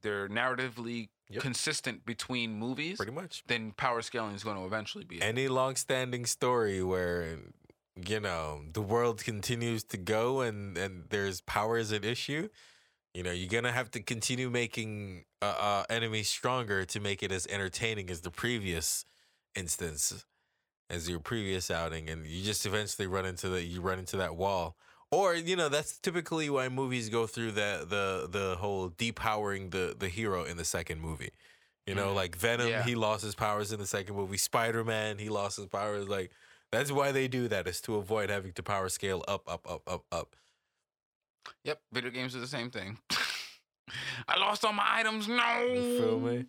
they're narratively Yep. consistent between movies, Pretty much. then power scaling is going to eventually be. Any long-standing story where you know the world continues to go and and there's power is an issue, you know you're gonna have to continue making uh, uh enemies stronger to make it as entertaining as the previous instance, as your previous outing, and you just eventually run into the you run into that wall. Or you know that's typically why movies go through the the the whole depowering the the hero in the second movie. You know, Mhm. like Venom, Yeah. he lost his powers in the second movie. Spider Man, he lost his powers. Like that's why they do that is to avoid having to power scale up, up, up, up, up. Yep, video games are the same thing. I lost all my items. No. You feel me?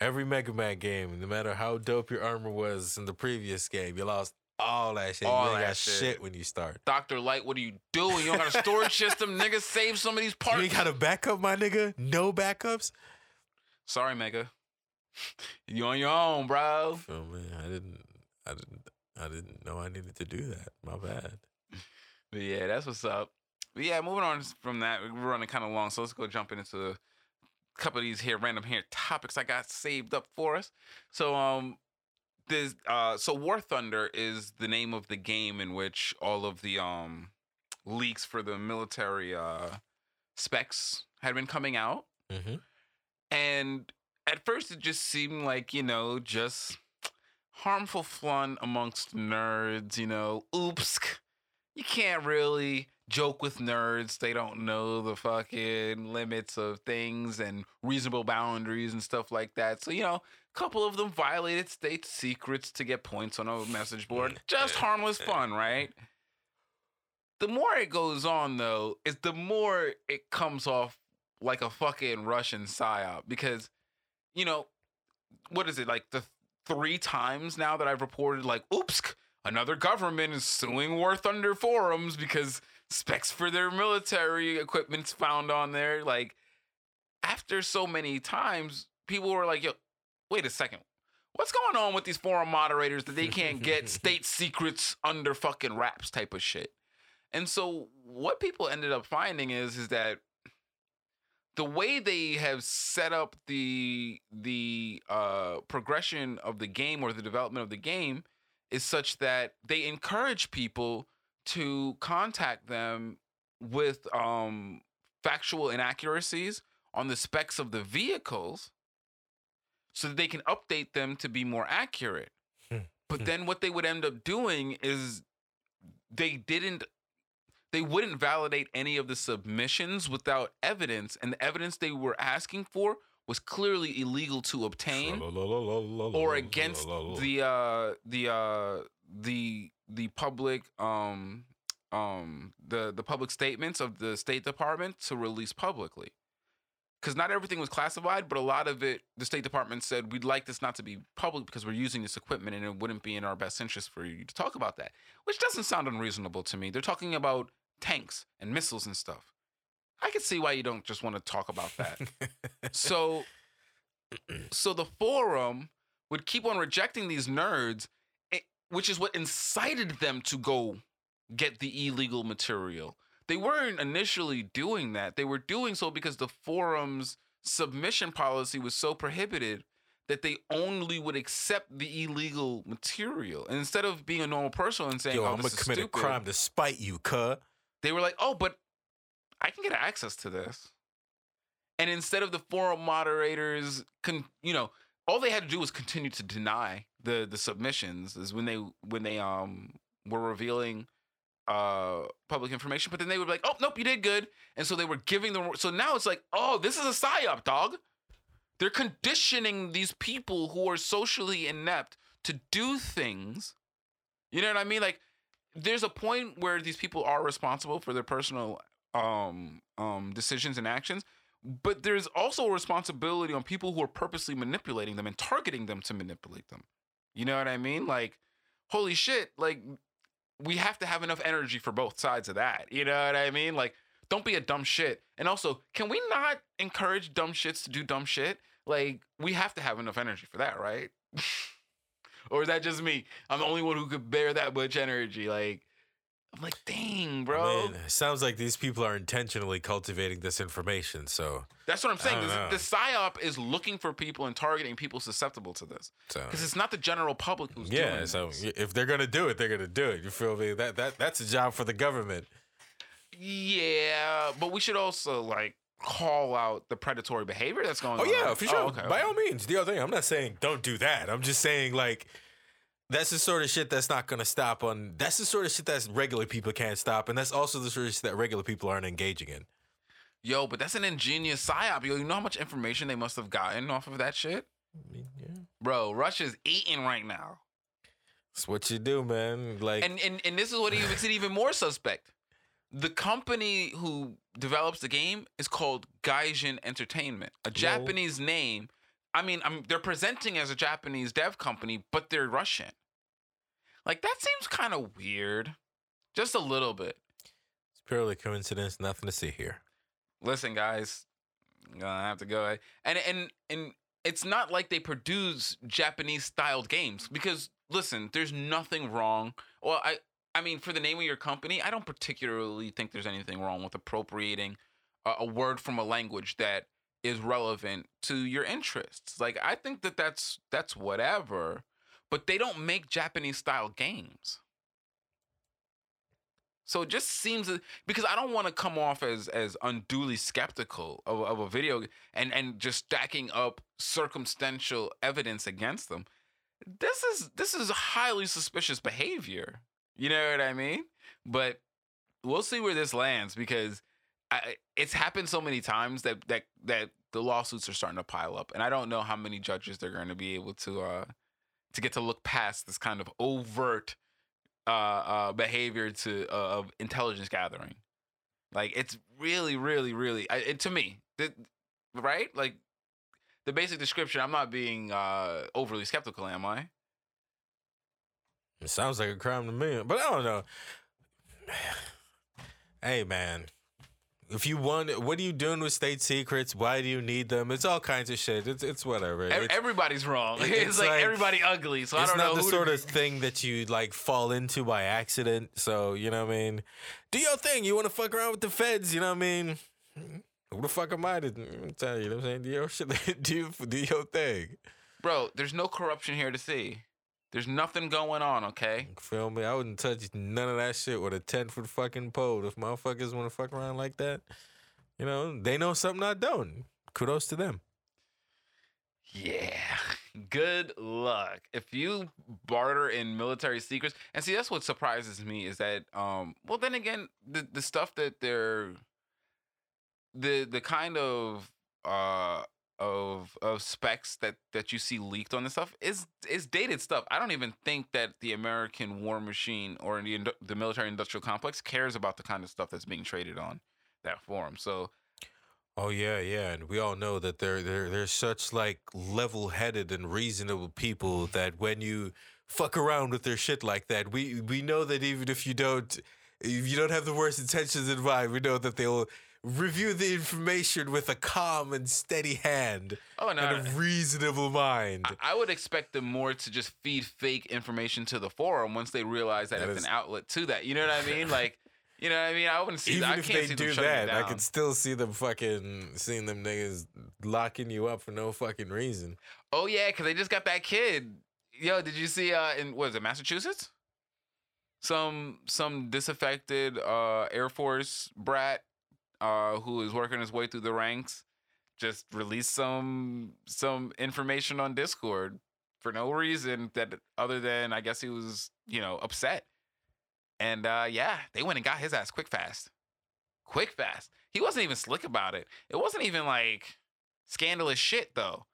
Every Mega Man game, no matter how dope your armor was in the previous game, you lost all that shit. All you ain't that got shit. shit when you start. Doctor Light, what are you doing? You don't got a storage system, nigga. Save some of these parts. You ain't got a backup, my nigga. No backups. Sorry, Mega. You on your own, bro. Feel me? I didn't. I didn't. I didn't know I needed to do that. My bad. But yeah, that's what's up. But yeah, moving on from that, we're running kind of long, so let's go jump into a couple of these here random here topics I got saved up for us. So um, this uh, so War Thunder is the name of the game in which all of the um leaks for the military uh specs had been coming out, Mm-hmm. and at first it just seemed like you know just harmful fun amongst nerds. You know, oops, you can't really joke with nerds. They don't know the fucking limits of things and reasonable boundaries and stuff like that. So, you know, couple of them violated state secrets to get points on a message board. Just harmless fun, right? The more it goes on, though, is the more it comes off like a fucking Russian psyop because, you know, what is it, like the three times now that I've reported, like, oops, another government is suing War Thunder forums because specs for their military equipment's found on there. Like, after so many times, people were like, yo, wait a second. what's going on with these forum moderators that they can't get state secrets under fucking wraps type of shit. And so what people ended up finding is is that the way they have set up the the uh, progression of the game or the development of the game is such that they encourage people to contact them with um, factual inaccuracies on the specs of the vehicles so that they can update them to be more accurate. Hmm. but then what they would end up doing is they didn't they wouldn't validate any of the submissions without evidence and the evidence they were asking for was clearly illegal to obtain or against the uh the uh the the public um um the the public statements of the state department to release publicly because not everything was classified but a lot of it the state department said we'd like this not to be public because we're using this equipment and it wouldn't be in our best interest for you to talk about that which doesn't sound unreasonable to me. They're talking about tanks and missiles and stuff. I can see why you don't just want to talk about that. So so the forum would keep on rejecting these nerds eh, which is what incited them to go get the illegal material they weren't initially doing that they were doing so because the forum's submission policy was so prohibited that they only would accept the illegal material and instead of being a normal person and saying Yo, oh, I'm gonna commit stupid, a crime to spite you, cuh. they were like, oh, but I can get access to this. And instead of the forum moderators, con- you know, all they had to do was continue to deny the the submissions. Is when they when they um were revealing uh public information, but then they would be like, oh nope, you did good, and so they were giving them. So now it's like, oh, this is a psyop, dog. They're conditioning these people who are socially inept to do things. You know what I mean? Like there's a point where these people are responsible for their personal um um decisions and actions but there's also a responsibility on people who are purposely manipulating them and targeting them to manipulate them you know what i mean like holy shit like we have to have enough energy for both sides of that you know what i mean? Like don't be a dumb shit. And also can we not encourage dumb shits to do dumb shit? Like we have to have enough energy for that right? Or is that just me? I'm the only one who could bear that much energy like i'm like dang bro Man, it sounds like these people are intentionally cultivating this information. So, that's what i'm saying I don't this, the psyop is looking for people and targeting people susceptible to this so because it's not the general public who's yeah. doing So this. y- if they're gonna do it, they're gonna do it. You feel me? That that that's a job for the government. yeah but we should also like call out the predatory behavior that's going Oh on Oh yeah, for oh, sure. okay, By okay. all means. The other thing, I'm not saying don't do that. I'm just saying like that's the sort of shit that's not gonna stop on. That's the sort of shit that regular people can't stop, and that's also the sort of shit that regular people aren't engaging in. yo but that's an ingenious psyop yo you know how much information they must have gotten off of that shit I mean, yeah, bro russia's eating right now that's what you do, man. Like, and and and this is what even makes it even more suspect. The company who develops the game is called Gaijin Entertainment, a Japanese name. I mean, I'm, they're presenting as a Japanese dev company, but they're Russian. Like that seems kind of weird, just a little bit. it's purely coincidence. Nothing to see here. Listen, guys, I'm gonna have to go. Eh? And and and it's not like they produce Japanese styled games because listen, there's nothing wrong. Well, I I mean, for the name of your company, I don't particularly think there's anything wrong with appropriating a, a word from a language that is relevant to your interests. Like I think that that's that's whatever, but they don't make Japanese style games. So it just seems because I don't want to come off as as unduly skeptical of, of a video and and just stacking up circumstantial evidence against them. This is this is highly suspicious behavior. You know what I mean? But we'll see where this lands because I, it's happened so many times that that that the lawsuits are starting to pile up, and I don't know how many judges they're going to be able to uh to get to look past this kind of overt uh, uh behavior to uh, of intelligence gathering. Like it's really, really, really I, it, to me, the, right? Like the basic description. I'm not being uh overly skeptical, am I? It sounds like a crime to me, but I don't know. Hey, man, if you want, what are you doing with state secrets? Why do you need them? It's all kinds of shit. It's it's whatever. It's, Everybody's wrong. It's, it's like, like- everybody ugly. So I don't know. It's not the sort of thing that you like fall into by accident. So you know what I mean. Do your thing. You want to fuck around with the feds? You know what I mean. Who the fuck am I to tell you? You know what I'm saying? Do your shit. Do do your thing. Bro, there's no corruption here to see. There's nothing going on, okay? Feel me? I wouldn't touch none of that shit with a ten foot fucking pole. If motherfuckers want to fuck around like that, you know they know something I don't. Kudos to them. Yeah. Good luck. If you barter in military secrets, and see that's what surprises me is that um well then again the the stuff that they're the the kind of uh of of specs that that you see leaked on this stuff is is dated stuff. I don't even think that the American war machine or the the military industrial complex cares about the kind of stuff that's being traded on that forum. So Oh yeah, yeah, and we all know that they're they're they're such like level-headed and reasonable people that when you fuck around with their shit like that, we we know that even if you don't if you don't have the worst intentions in mind, we know that they'll review the information with a calm and steady hand oh no, and a reasonable mind. I- I would expect them more to just feed fake information to the forum once they realize that, That it's is- an outlet to that. You know what I mean? Like, you know what I mean? I wouldn't see. Even I if they do that, I could still see them fucking seeing them niggas locking you up for no fucking reason. Oh yeah, because they just got that kid. Yo, did you see? Uh, in what is it, Massachusetts? Some some disaffected uh Air Force brat, uh, who is working his way through the ranks, just released some some information on Discord for no reason that other than I guess he was you know upset. And uh, yeah, they went and got his ass quick fast, quick fast. He wasn't even slick about it. It wasn't even like scandalous shit though.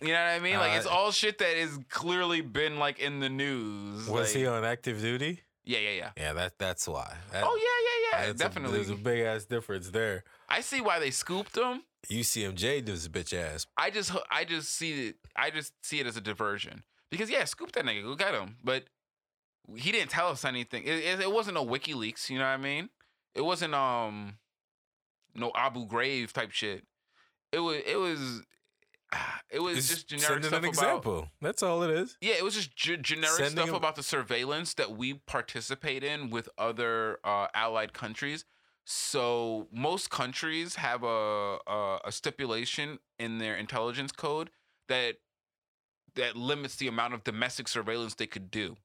You know what I mean? Like it's Uh, all shit that has clearly been like in the news. Was like- he on active duty? Yeah, yeah, yeah. Yeah, that that's why. That- Oh yeah, yeah, yeah. that's a- Definitely. there's a big ass difference there. I see why they scooped him. UCMJ does a bitch ass. I just I just see it I just see it as a diversion. Because yeah, scoop that nigga, go get him. But he didn't tell us anything. It, it, it wasn't no WikiLeaks, you know what I mean? It wasn't um no Abu Ghraib type shit. It was it was it was It's just generic sending stuff an about example. That's all it is. Yeah, it was just ge- generic Sending stuff him- about the surveillance that we participate in with other uh, allied countries. So most countries have a, a a stipulation in their intelligence code that that limits the amount of domestic surveillance they could do.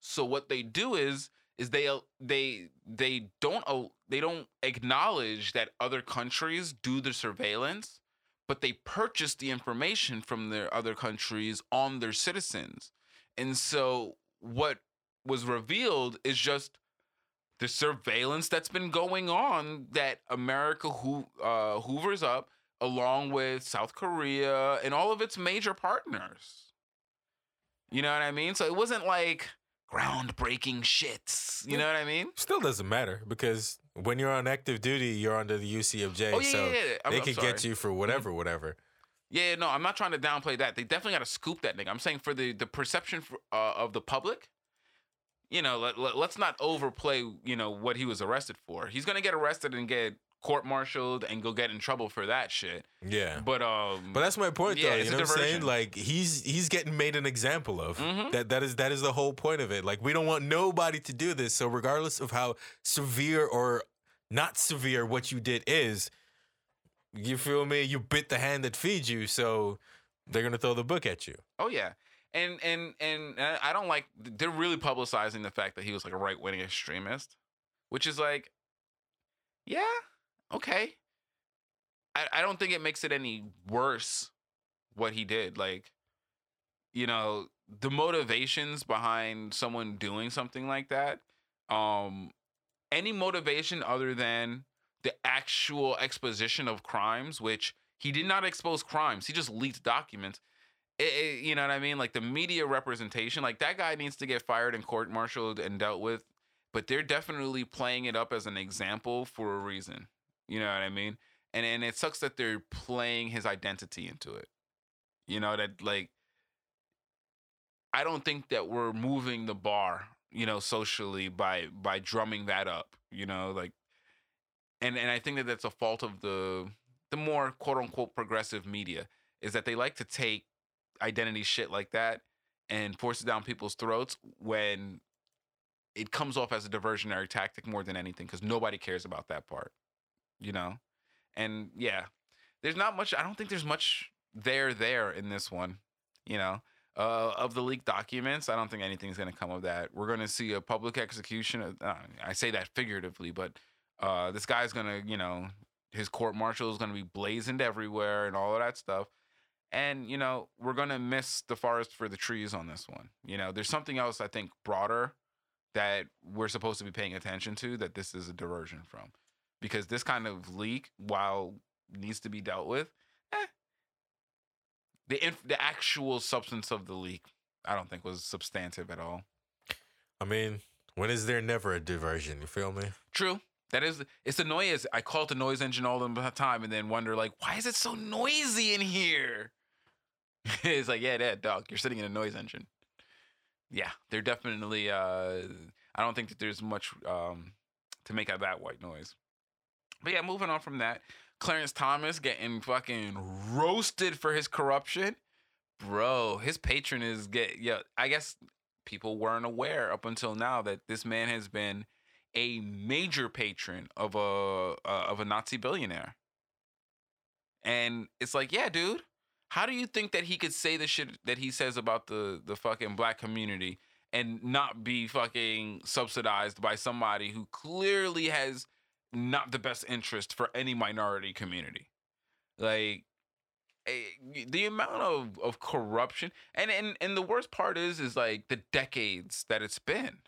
So what they do is is they they they don't they don't acknowledge that other countries do the surveillance, but they purchase the information from their other countries on their citizens. And so what was revealed is just the surveillance that's been going on that America who uh, hoovers up along with South Korea and all of its major partners. You know what I mean? So it wasn't like groundbreaking shits. You know what I mean? Still doesn't matter because when you're on active duty, you're under the UCMJ, Oh yeah, so yeah, yeah. I'm, they I'm could sorry. Mm-hmm. get you for whatever, whatever. Yeah, no, I'm not trying to downplay that. They definitely got to scoop that nigga. I'm saying for the the perception for, uh, of the public, you know, let, let, let's not overplay, you know, what he was arrested for. He's gonna get arrested and get court-martialed and go get in trouble for that shit. Yeah. But um, But that's my point, Yeah, though. You know what I'm saying? Like he's he's getting made an example of. Mhm. That that is that is the whole point of it. Like we don't want nobody to do this. So regardless of how severe or not severe what you did is, you feel me? You bit the hand that feeds you. So they're gonna throw the book at you. oh yeah, and and and uh, I don't like they're really publicizing the fact that he was like a right-wing extremist, which is like, yeah, okay. I I don't think it makes it any worse what he did. Like, you know, the motivations behind someone doing something like that, um, any motivation other than the actual exposition of crimes, which he did not expose crimes, he just leaked documents. It, it- you know what I mean? Like the media representation, like that guy needs to get fired and court martialed and dealt with. But they're definitely playing it up as an example for a reason. You know what I mean? And and it sucks that they're playing his identity into it. You know that like I don't think that we're moving the bar, you know, socially by by drumming that up. You know, like and and I think that that's a fault of the the more quote unquote progressive media is that they like to take identity shit like that and force it down people's throats when it comes off as a diversionary tactic more than anything because nobody cares about that part, you know. And yeah, there's not much. I don't think there's much there there in this one, you know. Uh, of the leaked documents, I don't think anything's going to come of that. We're going to see a public execution. Of, uh, I say that figuratively, but uh, this guy's going to, you know, his court martial is going to be blazoned everywhere and all of that stuff. And, you know, we're going to miss the forest for the trees on this one. You know, there's something else I think broader that we're supposed to be paying attention to that this is a diversion from. Because this kind of leak, while needs to be dealt with, eh, the inf- the actual substance of the leak, I don't think was substantive at all. I mean, when is there never a diversion? You feel me? True. That is, it's the noise. I call it the noise engine all the time, and then wonder like, why is it so noisy in here? it's like, yeah, that dog. You're sitting in a noise engine. Yeah, they're definitely. uh I don't think that there's much um to make out of that white noise. But yeah, moving on from that, Clarence Thomas getting fucking roasted for his corruption. Bro, his patron is get yeah, I guess people weren't aware up until now that this man has been a major patron of a uh, of a Nazi billionaire. And it's like, yeah, dude, how do you think that he could say the shit that he says about the the fucking black community and not be fucking subsidized by somebody who clearly has not the best interest for any minority community? Like eh, the amount of, of corruption and, and and the worst part is is like the decades that it's been.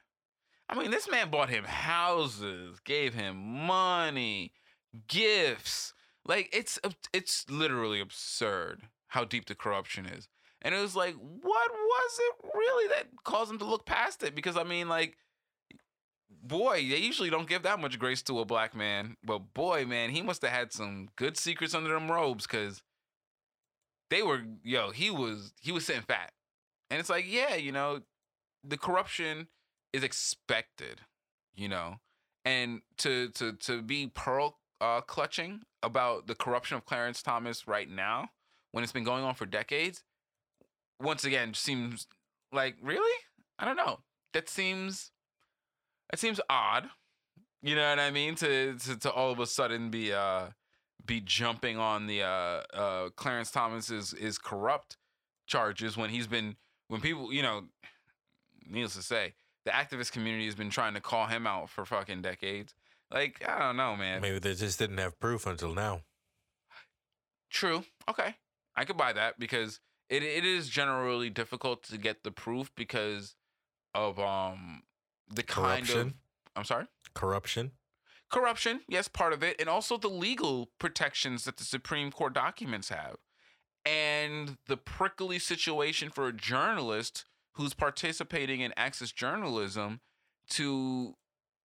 I mean, this man bought him houses, gave him money, gifts. Like it's it's literally absurd how deep the corruption is. And it was like, what was it really that caused him to look past it? Because I mean, like, boy, they usually don't give that much grace to a black man. But boy, man, he must have had some good secrets under them robes because they were, yo, he was he was sitting fat. And it's like, yeah, you know, the corruption is expected, you know, and to to to be pearl uh, clutching about the corruption of Clarence Thomas right now, when it's been going on for decades, once again seems like really, I don't know. That seems that seems odd. You know what I mean? To to, to all of a sudden be uh be jumping on the uh uh Clarence Thomas is is corrupt charges when he's been when people you know needless to say the activist community has been trying to call him out for fucking decades. Like, I don't know, man. Maybe they just didn't have proof until now. True. Okay. I could buy that because it it is generally difficult to get the proof because of um the kind Corruption. of I'm sorry? Corruption. Corruption, yes, part of it, and also the legal protections that the Supreme Court documents have. And the prickly situation for a journalist who's participating in access journalism to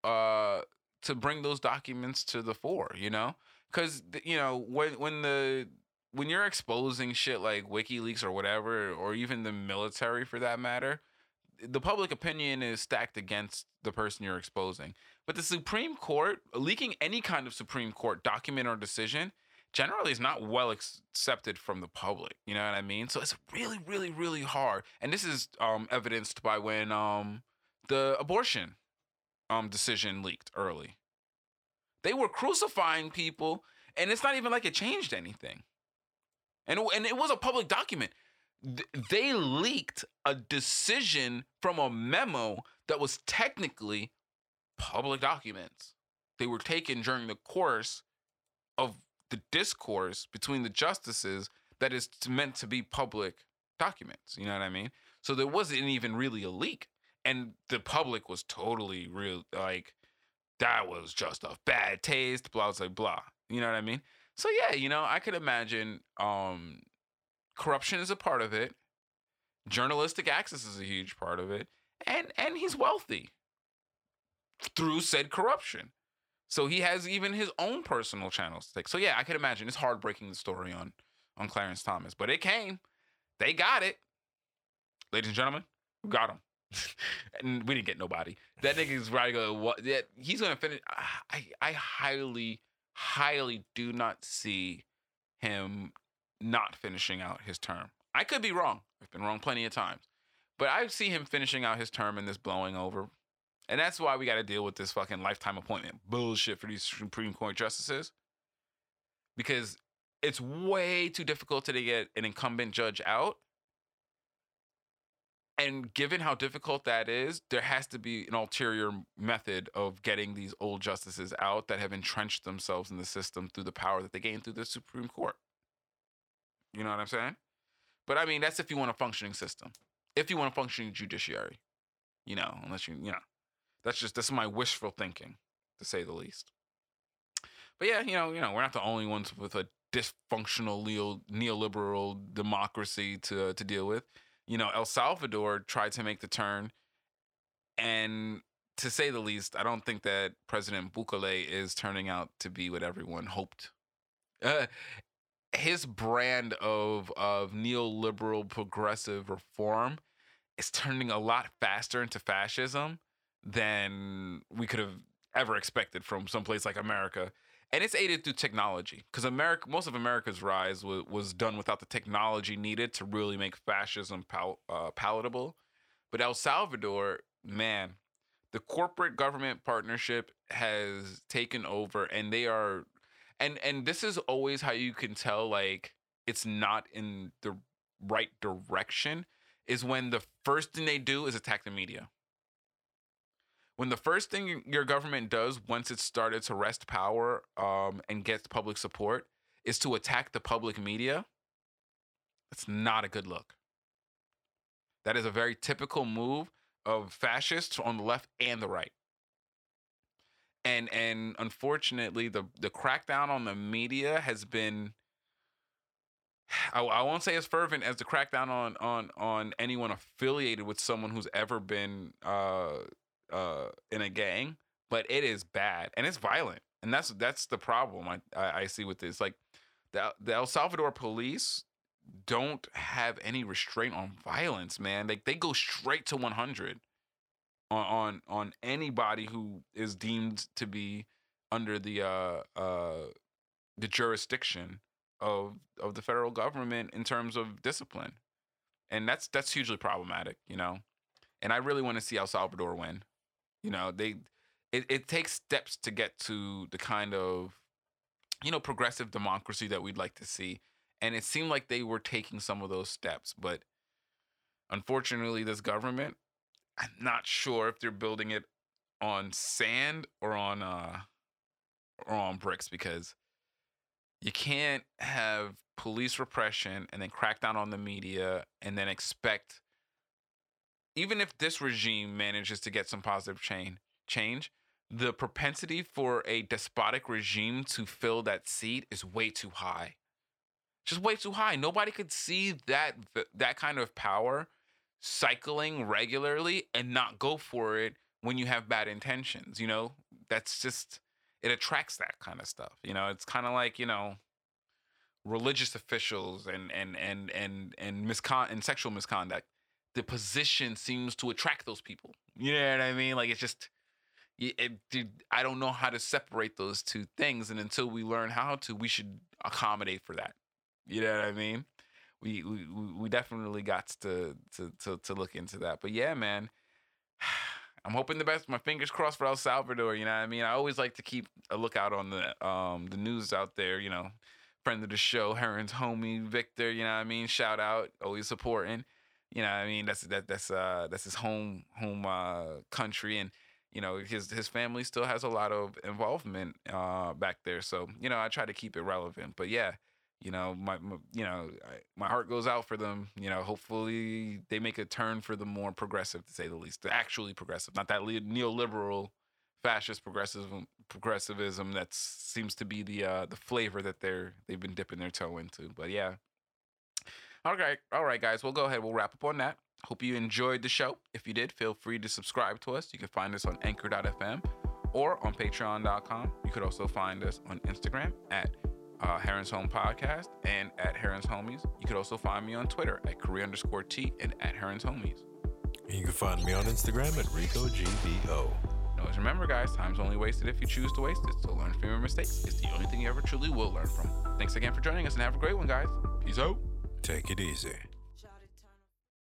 uh to bring those documents to the fore, you know? Cuz you know, when when the when you're exposing shit like WikiLeaks or whatever or even the military for that matter, the public opinion is stacked against the person you're exposing. But the Supreme Court leaking any kind of Supreme Court document or decision generally is not well accepted from the public. You know what I mean? So it's really, really, really hard. And this is um, evidenced by when um, the abortion um, decision leaked early. They were crucifying people, and it's not even like it changed anything. And and it was a public document. Th- They leaked a decision from a memo that was technically public documents. They were taken during the course of the discourse between the justices that is meant to be public documents. You know what I mean? So there wasn't even really a leak. And the public was totally real like that was just a bad taste, blah blah blah. You know what I mean? So yeah, you know, I could imagine um corruption is a part of it. Journalistic access is a huge part of it. And and he's wealthy through said corruption. So he has even his own personal channels to take. So yeah, I can imagine it's heartbreaking the story on on Clarence Thomas, but it came. They got it. Ladies and gentlemen, we got him. and we didn't get nobody. That nigga's right to go. What? Yeah, he's gonna finish. I I highly highly do not see him not finishing out his term. I could be wrong. I've been wrong plenty of times. But I see him finishing out his term and this blowing over. And that's why we got to deal with this fucking lifetime appointment bullshit for these Supreme Court justices. Because it's way too difficult to get an incumbent judge out. And given how difficult that is, there has to be an ulterior method of getting these old justices out that have entrenched themselves in the system through the power that they gained through the Supreme Court. You know what I'm saying? But I mean, that's if you want a functioning system. If you want a functioning judiciary, you know, unless you, you know, that's just that's my wishful thinking, to say the least. But yeah, you know, you know, we're not the only ones with a dysfunctional neo, neoliberal democracy to to deal with. You know, El Salvador tried to make the turn, and to say the least, I don't think that President Bukele is turning out to be what everyone hoped. Uh, his brand of of neoliberal progressive reform is turning a lot faster into fascism than we could have ever expected from some place like America. And it's aided through technology because America, most of America's rise was, was done without the technology needed to really make fascism pal- uh, palatable. But El Salvador, man, the corporate government partnership has taken over, and they are and and this is always how you can tell like it's not in the right direction is when the first thing they do is attack the media. When the first thing your government does once it's started to wrest power um, and gets public support is to attack the public media, that's not a good look. That is a very typical move of fascists on the left and the right and and unfortunately the the crackdown on the media has been I, I won't say as fervent as the crackdown on on on anyone affiliated with someone who's ever been uh uh in a gang but it is bad and it's violent and that's that's the problem I, I, I see with this like the, the El Salvador police don't have any restraint on violence man like they go straight to 100 on on on anybody who is deemed to be under the uh uh the jurisdiction of of the federal government in terms of discipline. And that's that's hugely problematic, you know. And I really want to see El Salvador win. You know, they it, it takes steps to get to the kind of you know progressive democracy that we'd like to see. And it seemed like they were taking some of those steps, but unfortunately this government I'm not sure if they're building it on sand or on uh or on bricks because you can't have police repression and then crack down on the media and then expect even if this regime manages to get some positive change change the propensity for a despotic regime to fill that seat is way too high. Just way too high. Nobody could see that that kind of power cycling regularly and not go for it when you have bad intentions. You know, that's just it attracts that kind of stuff. You know, it's kind of like you know religious officials and and and and and miscon and sexual misconduct. The position seems to attract those people. You know what I mean? Like it's just. It, it, I don't know how to separate those two things, and until we learn how to, we should accommodate for that. You know what I mean? We we we definitely got to to to to look into that. But yeah, man. I'm hoping the best. My fingers crossed for El Salvador. You know what I mean? I always like to keep a lookout on the um the news out there. You know, friend of the show, Heron's homie Victor. You know what I mean? Shout out, always supporting. You know what I mean? That's that that's uh that's his home home uh country and you know his his family still has a lot of involvement uh back there. So you know I try to keep it relevant. But yeah, you know my, my you know my heart goes out for them you know hopefully they make a turn for the more progressive to say the least the actually progressive not that neoliberal fascist progressivism progressivism that seems to be the uh the flavor that they're they've been dipping their toe into but yeah. All right all right guys we'll go ahead we'll wrap up on that. Hope you enjoyed the show. If you did feel free to subscribe to us. You can find us on anchor.fm or on patreon.com you could also find us on instagram at uh, Heron's Home Podcast and at Heron's Homies. You could also find me on Twitter at Korea underscore T and at Heron's Homies. You can find me on Instagram at RicoGBO. Always remember, guys, time's only wasted if you choose to waste it. So learn from your mistakes. It's the only thing you ever truly will learn from. Thanks again for joining us and have a great one, guys. Peace out. Take it easy.